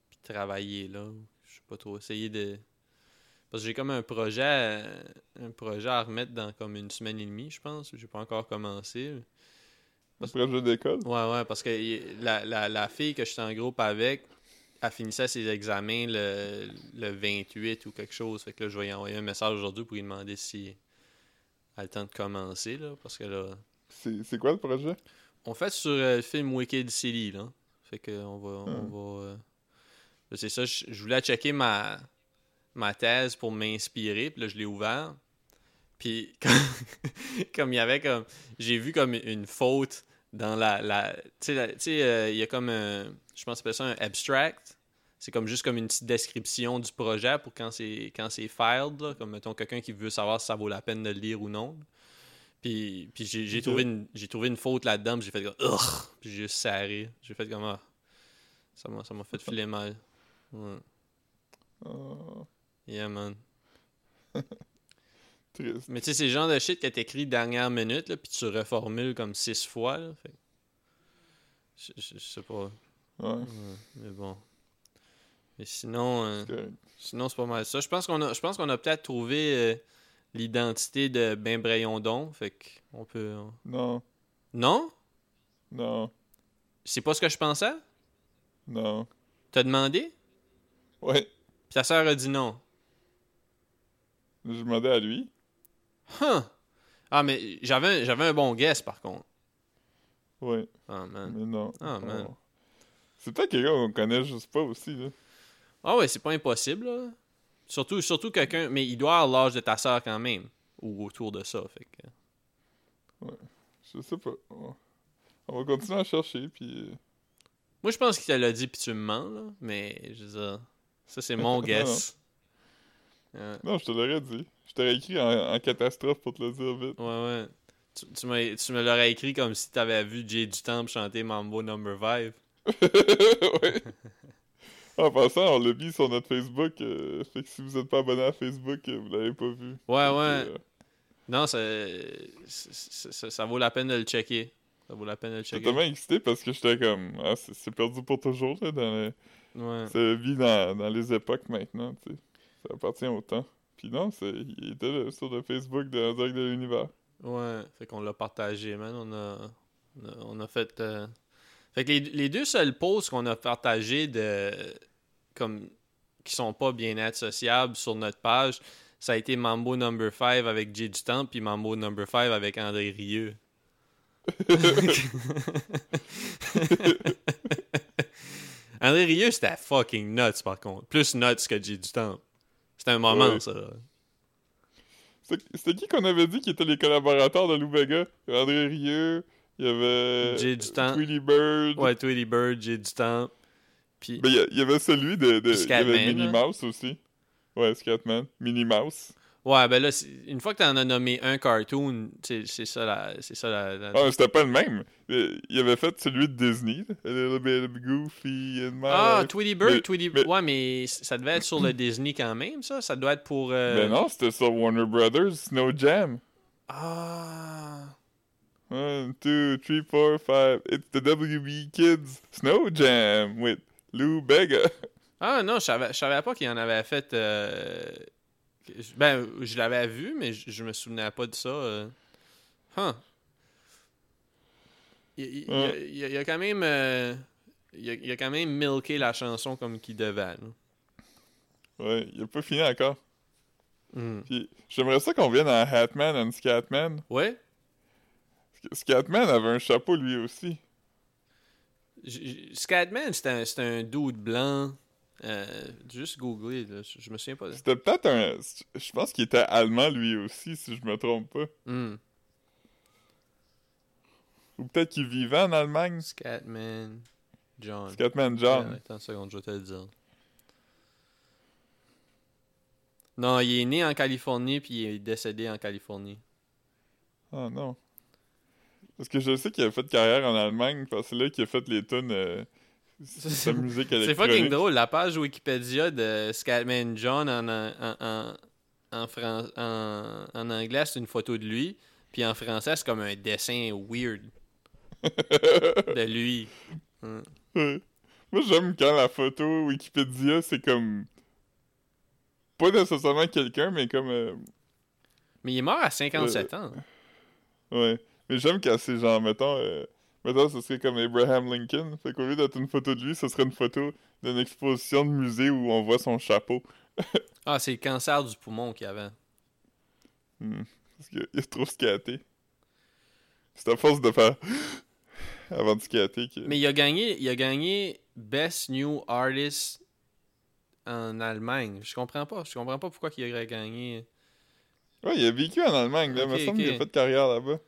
Puis travailler là. Je sais pas trop. Essayer de. Parce que j'ai comme un projet. euh, Un projet à remettre dans comme une semaine et demie, je pense. J'ai pas encore commencé. Un projet d'école. Ouais, ouais, parce que la, la, la fille que j'étais en groupe avec, elle finissait ses examens le, le 28 ou quelque chose. Fait que là, je vais y envoyer un message aujourd'hui pour lui demander si elle a le temps de commencer, là. Parce que là, C'est c'est quoi le projet? on fait sur euh, le film Wicked City, là. Fait que on va. On Hmm. va euh, c'est ça, je, je voulais checker ma, ma thèse pour m'inspirer, puis là, je l'ai ouvert. Puis, *laughs* comme, comme il y avait comme. J'ai vu comme une faute dans la. la tu sais, euh, il y a comme un. Je pense que ça un abstract. C'est comme juste comme une petite description du projet pour quand c'est quand c'est filed, là, comme mettons quelqu'un qui veut savoir si ça vaut la peine de le lire ou non. Puis, puis j'ai j'ai trouvé une j'ai trouvé une faute là-dedans, puis j'ai fait comme Ugh! puis j'ai juste serré. J'ai fait comme ah, ça m'a ça m'a fait filer mal. Ouais. Ah, Yeah man. *laughs* triste. Mais tu sais c'est le genre de shit que t'écris dernière minute là, puis tu reformules comme six fois là, fait. Je, je- je sais pas. Ouais, Ouais, mais bon. Mais sinon euh. Sinon, c'est pas mal ça. Je pense qu'on a, je pense qu'on a peut-être trouvé euh, l'identité de Ben Brayondon. Fait qu'on peut. on- Non, Non? non, C'est pas ce que je pensais? non. T'as demandé? Ouais, Puis ta soeur a dit non. je demandais à lui. Huh! Ah, mais j'avais, un- j'avais un bon guess par contre. Ouais, Ah, man. mais non. Ah, man. Oh. C'est peut-être quelqu'un qu'on connaît juste pas aussi, là. Ah, ouais, c'est pas impossible, là. Surtout, surtout quelqu'un. Mais il doit avoir l'âge de ta soeur quand même. Ou autour de ça. Fait que. Je sais pas. On va continuer à chercher, puis... euh, Moi, je pense qu'il te l'a dit, puis tu me mens, là. Mais, je veux dire. Ça, c'est mon *laughs* guess. Non, je te l'aurais dit. Je t'aurais écrit en, en catastrophe pour te le dire vite. Ouais, ouais. Tu, tu, tu me l'aurais écrit comme si t'avais vu Jay du Temple chanter Mambo Number 5. *laughs* ouais. En passant, on l'a mis sur notre Facebook. euh, fait que si vous êtes pas abonné à Facebook, euh, vous l'avez pas vu. Ouais, ouais. euh, Non, ça, ça, ça- ça vaut la peine de le checker. Ça vaut la peine de le J'étais checker. tellement excité parce que j'étais comme. Ah, c'est perdu pour toujours, là, dans le... Ouais. Ça vit dans, dans les époques maintenant, tu sais. Ça appartient au temps. Puis non, c'est... il était là, sur le Facebook de direct de l'univers. Ouais, fait qu'on l'a partagé, man. On a, on a, on a fait. euh, Fait que les, les deux seuls posts qu'on a partagés de. comme. qui sont pas bien associables sur notre page, ça a été Mambo Number 5 avec Jay du Temple, puis Mambo Number 5 avec André Rieu. *laughs* *laughs* André Rieu, c'était fucking nuts, par contre. Plus nuts que Jay du. C'était un moment, Ouais. ça. C'était qui qu'on avait dit qui étaient les collaborateurs de Lou Vega? André Rieu, il y avait... Jay. Tweety Bird. Ouais, Tweety Bird, Jay du Temple. Puis. Ben, il y avait celui de... de il y avait Minnie. Mouse aussi. Ouais, Scatman. Minnie Mouse. Ouais, ben là, une fois que t'en as nommé un cartoon, c'est ça la. C'est ça la. la- Ah, c'était pas le même. Il avait fait celui de Disney. A little bit of goofy in my Ah. Tweety Bird, Mais- Tweety mais- Ouais, mais ça devait être sur le Disney quand même, ça? Ça doit être pour. euh, Ben non, c'était sur Warner Brothers, Snow Jam. Ah. One, two, three, four, five. It's the WB Kids Snow Jam with Lou Bega. Ah non, je savais, je savais pas qu'il en avait fait. euh, que- Ben, je l'avais vu, mais je, je me souvenais pas de ça. euh. Huh. Il, il- il- Ouais. il- il a quand même. euh, Il a, il a quand même milké la chanson comme qu'il devait. là. Ouais, il a pas fini encore. Hmm. J'aimerais ça qu'on vienne à Hatman and Scatman. Ouais. Scatman avait un chapeau lui aussi. J- Scatman, c'est un, un dude blanc. Euh, juste googler, là. Je, me souviens pas. C'était peut-être un. Je pense qu'il était allemand lui aussi, si je me trompe pas. Hmm. Ou peut-être qu'il vivait en Allemagne. Scatman John. Scatman Ouais, John. attends une seconde, je vais te le dire. Non, il est né en Californie puis il est décédé en Californie. Oh non. Parce que je sais qu'il a fait carrière en Allemagne, parce que c'est là qu'il a fait les tunes euh, musique C'est fucking drôle, la page Wikipédia de Scatman John en, en, en, en, Fran- en, en anglais, c'est une photo de lui, puis en français, c'est comme un dessin weird *laughs* de lui. Ouais. Moi, j'aime quand la photo Wikipédia, c'est comme. Pas nécessairement quelqu'un, mais comme. euh, Mais il est mort à 57 ans. Ouais. Mais j'aime quand c'est genre, mettons. euh, Mettons, ce serait comme Abraham Lincoln. Fait qu'au lieu d'être une photo de lui, ce serait une photo d'une exposition de musée où on voit son chapeau. *laughs* Ah, c'est le cancer du poumon qu'il avait. Hmm. Parce qu'il est trop scaté. C'est à force de faire. *gasps* avant de scatter que. Mais il a gagné, il a gagné Best New Artist en Allemagne. Je comprends pas. Je comprends pas pourquoi il aurait gagné. Ouais, il a vécu en Allemagne, là. Ok, Il me semble qu'il a fait carrière là-bas.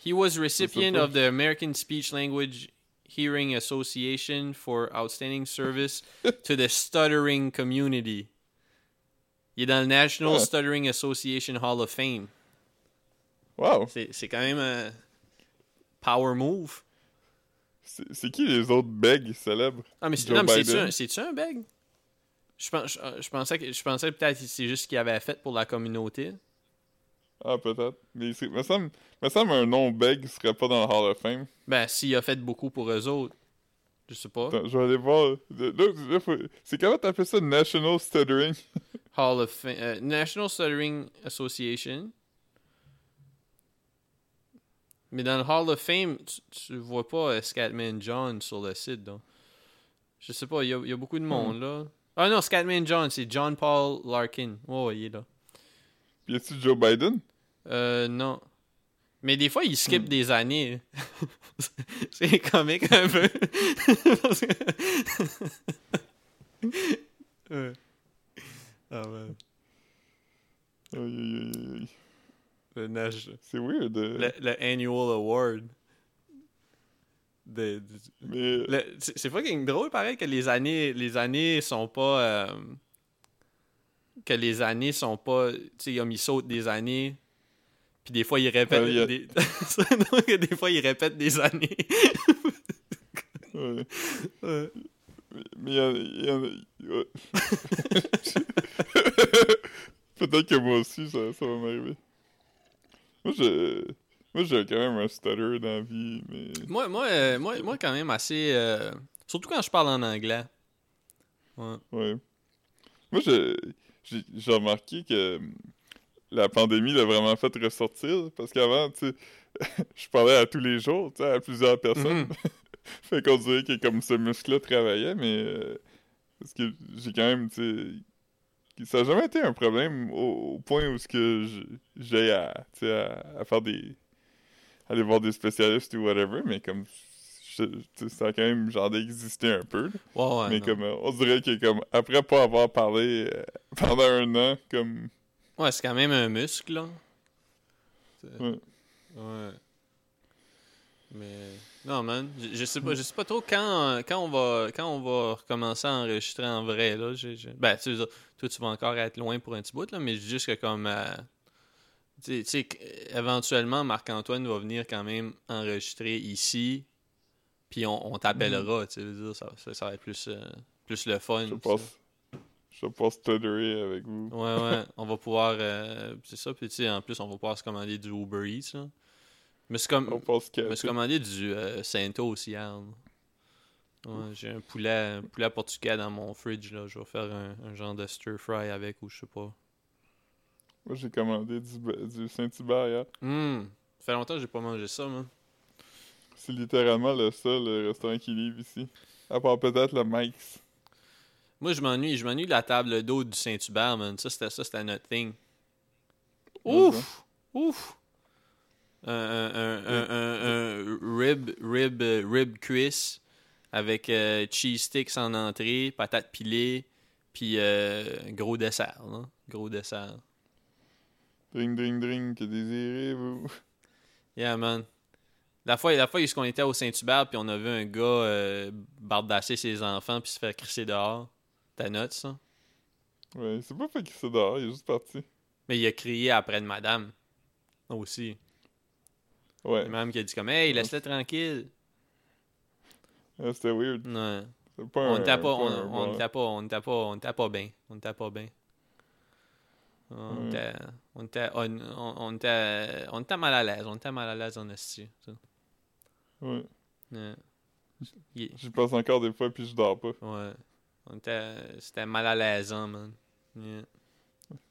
He was recipient of the American Speech Language Hearing Association for outstanding service *laughs* to the stuttering community. Il est dans le National Ouais. Stuttering Association Hall of Fame. Wow! C'est quand même un power move. C'est qui les autres begs célèbres? Ah, mais c'est Biden. un, un beg? Je, pense, je, je pensais que je pensais peut-être que c'est juste ce qu'il avait fait pour la communauté. Ah, peut-être. Mais il me semble, me semble un nom beg serait pas dans le Hall of Fame. Ben, s'il a fait beaucoup pour eux autres. Je sais pas. Attends, je vais aller voir. C'est comment t'appelles ça? National Stuttering? *laughs* Hall of Fame. euh, National Stuttering Association. Mais dans le Hall of Fame, tu, tu vois pas euh, Scatman John sur le site, donc. Je sais pas, il y a, il y a beaucoup de monde, là. Ah non, Scatman John, c'est John Paul Larkin. Oh, il est là. Y a-tu Joe Biden? Euh, non. Mais des fois, il skip des années. *laughs* c'est comique un peu. *laughs* Ouais. Ah ouais. Aïe, aïe, aïe. Le, nage- C'est weird. euh. le, le annual award. De, de- Mais. c'est fucking drôle, pareil, que les années, les années sont pas. euh, que les années sont pas. Tu sais, ils sautent des années. Puis des fois, ils répètent. Ouais, a- des... *laughs* Des fois, ils répètent des années. ouais. Ouais. Mais il y en a. y a-. *laughs* Peut-être que moi aussi, ça, ça va m'arriver. Moi, je. Moi, j'ai quand même un stutter dans la vie, mais. Moi, moi, euh, moi, moi, quand même, assez. euh, Surtout quand je parle en anglais. Ouais. Ouais. Moi, je- j'ai j'ai remarqué que la pandémie l'a vraiment fait ressortir. Parce qu'avant, tu sais, *laughs* je parlais à tous les jours, tu sais, à plusieurs personnes. Mhm. *laughs* fait qu'on dirait que comme ce muscle-là travaillait, mais... euh, parce que j'ai quand même, tu sais... Ça n'a jamais été un problème au, au point où ce que j'ai à, tu sais, à, à faire des... aller voir des spécialistes ou whatever, mais comme... je- ça a quand même genre d'exister un peu. Ouais, ouais. mais non. comme, euh, on dirait que comme, après pas avoir parlé euh, *laughs* pendant un an, comme... Ouais, c'est quand même un muscle, là. Ouais. Ouais. Mais non man, je, je sais pas, je sais pas trop quand quand on va quand on va recommencer à enregistrer en vrai là. J'ai- Ben tu sais, toi tu vas encore être loin pour un petit bout là, mais je juste que comme euh, tu sais- éventuellement Marc-Antoine va venir quand même enregistrer ici, puis on, on t'appellera, tu sais, ça, ça, ça va être plus euh, plus le fun. Je pense... Je pense avec vous. Ouais, ouais. *laughs* on va pouvoir. euh, c'est ça. Puis, tu sais, en plus, on va pouvoir se commander du Uber Eats. Là. Mais c'est comme. On pense Je me suis commandé du euh, Santo aussi hier. Ouais, j'ai un poulet, un poulet portugais dans mon fridge. Là. Je vais faire un, un genre de stir fry avec ou je sais pas. Moi, j'ai commandé du, du Saint-Hubert hier. Hum. Ça fait longtemps que j'ai pas mangé ça, man. C'est littéralement le seul euh, restaurant qui livre ici. À part peut-être le Mike's. Moi, je m'ennuie. Je m'ennuie de la table d'eau du Saint-Hubert, man. Ça, c'était ça, c'était notre thing. Ouf! Ouf! Un, un, un, un, un- un rib, rib, rib cuisse avec euh, cheese sticks en entrée, patates pilées, puis euh, gros dessert, là. Gros dessert. Dring, dring, dring, que désirez-vous? Yeah, man. La fois, la fois, qu'on était au Saint-Hubert, puis on a vu un gars euh, bardasser ses enfants, puis se faire crisser dehors. Ta note, ça? Ouais, c'est pas fait s'est dehors, il est juste parti. Mais il a crié après de madame. Aussi. Ouais, madame qui a dit comme, hey, laisse-le tranquille. Ouais, c'était weird. Ouais. Pas On n'était pas, on, pas, on pas, on pas bien. On était pas bien. On était, on était, on, on- on était, on était mal à l'aise. On était mal à l'aise en esti. Ouais. J'y passe encore des fois, puis je dors pas. ouais. On était, c'était mal à l'aisant, man. Yeah.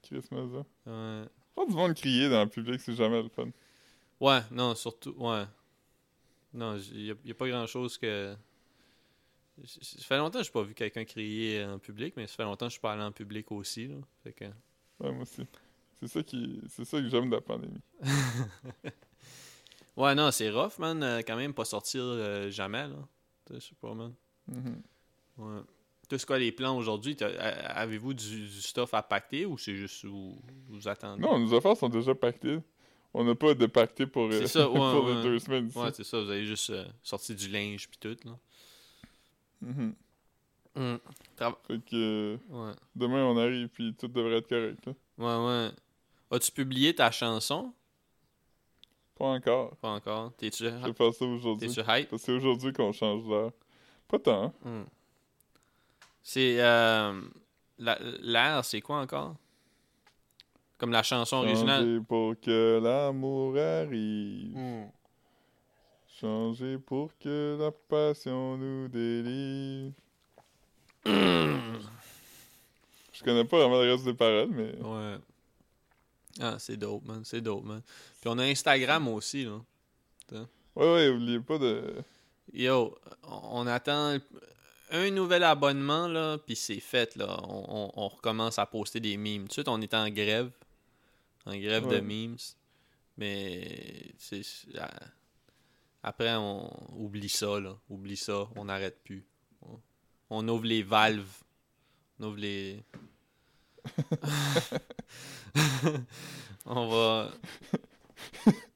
Christmas, hein. Ouais. Pas du monde crier dans le public, c'est jamais le fun. Ouais, non, surtout, ouais. Non, il n'y a, y a pas grand chose que. Ça fait longtemps que j'ai pas vu quelqu'un crier en public, mais ça fait longtemps que je parle en public aussi. Là. Fait que... Ouais, moi aussi. C'est ça qui... C'est ça que j'aime de la pandémie. *laughs* Ouais, non, c'est rough, man. euh, quand même, pas sortir euh, jamais, là. Je sais pas, man. Mhm. Ouais. Toi, c'est quoi les plans aujourd'hui? Avez-vous du, du stuff à pacter ou c'est juste vous, vous attendez? Non, nos affaires sont déjà pactées. On n'a pas de pacté pour, euh, C'est ça, *laughs* ouais, pour ouais. les deux semaines ici. Ouais, c'est ça. Vous avez juste sorti du linge puis tout, là. Mhm. Fait que demain, on arrive, puis tout devrait être correct. là. Ouais, ouais. As-tu publié ta chanson? Pas encore. Pas encore. T'es-tu faire ça aujourd'hui. t'es-tu hype? Parce que c'est aujourd'hui qu'on change d'heure. Pas tant. Hmm. C'est. Euh, la- L'air, c'est quoi encore? Comme la chanson originale. Changer pour que l'amour arrive. Hmm. Changer pour que la passion nous délivre. Je connais pas vraiment le reste des paroles, mais. Ouais. Ah, c'est dope, man. C'est dope, man. Puis on a Instagram aussi, là. Ouais, ouais, oubliez pas de. Yo, on attend un nouvel abonnement, là, puis c'est fait, là. On, on- on recommence à poster des memes. Tout de suite, on est en grève. En grève de memes. Mais, c'est... Après, on oublie ça, là. Oublie ça. On n'arrête plus. On ouvre les valves. On ouvre les... *laughs* on va...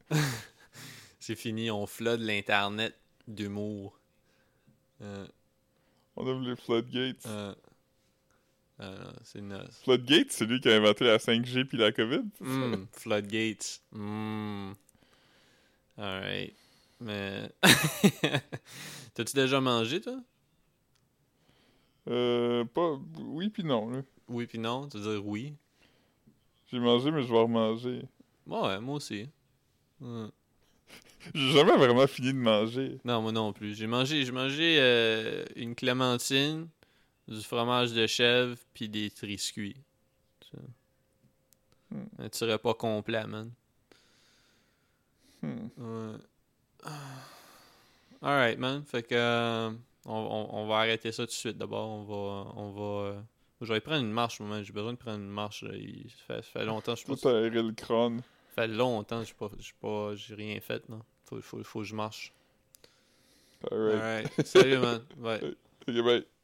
*laughs* c'est fini. On flood l'Internet d'humour. Euh, On ouvre les floodgates. euh, euh, c'est noce. Floodgate, c'est lui qui a inventé la 5G puis la COVID. Mm, floodgates. Mm. Alright. Mais. *laughs* T'as-tu déjà mangé, toi? Euh, pas. Oui puis non, là. Oui, puis non. Tu veux dire oui? J'ai mangé, mais je vais remanger. Ouais, moi aussi. *laughs* J'ai jamais vraiment fini de manger. Non, moi non plus. J'ai mangé, j'ai mangé euh, une clémentine, du fromage de chèvre, puis des triscuits. Hmm. Un tiré pas complet, man. Hmm. Ouais. *sighs* Alright, man. Fait que. euh, on, on- on va arrêter ça tout de suite d'abord. On va. On va. Je vais prendre une marche, moi. J'ai besoin de prendre une marche. là. Il ça fait, longtemps, je Tout pense. aéré le crâne. Ça fait longtemps, j'ai pas, j'ai pas, j'ai rien fait, non. Faut, faut, faut que je marche. Alright. Alright. Salut, man. Bye. *laughs*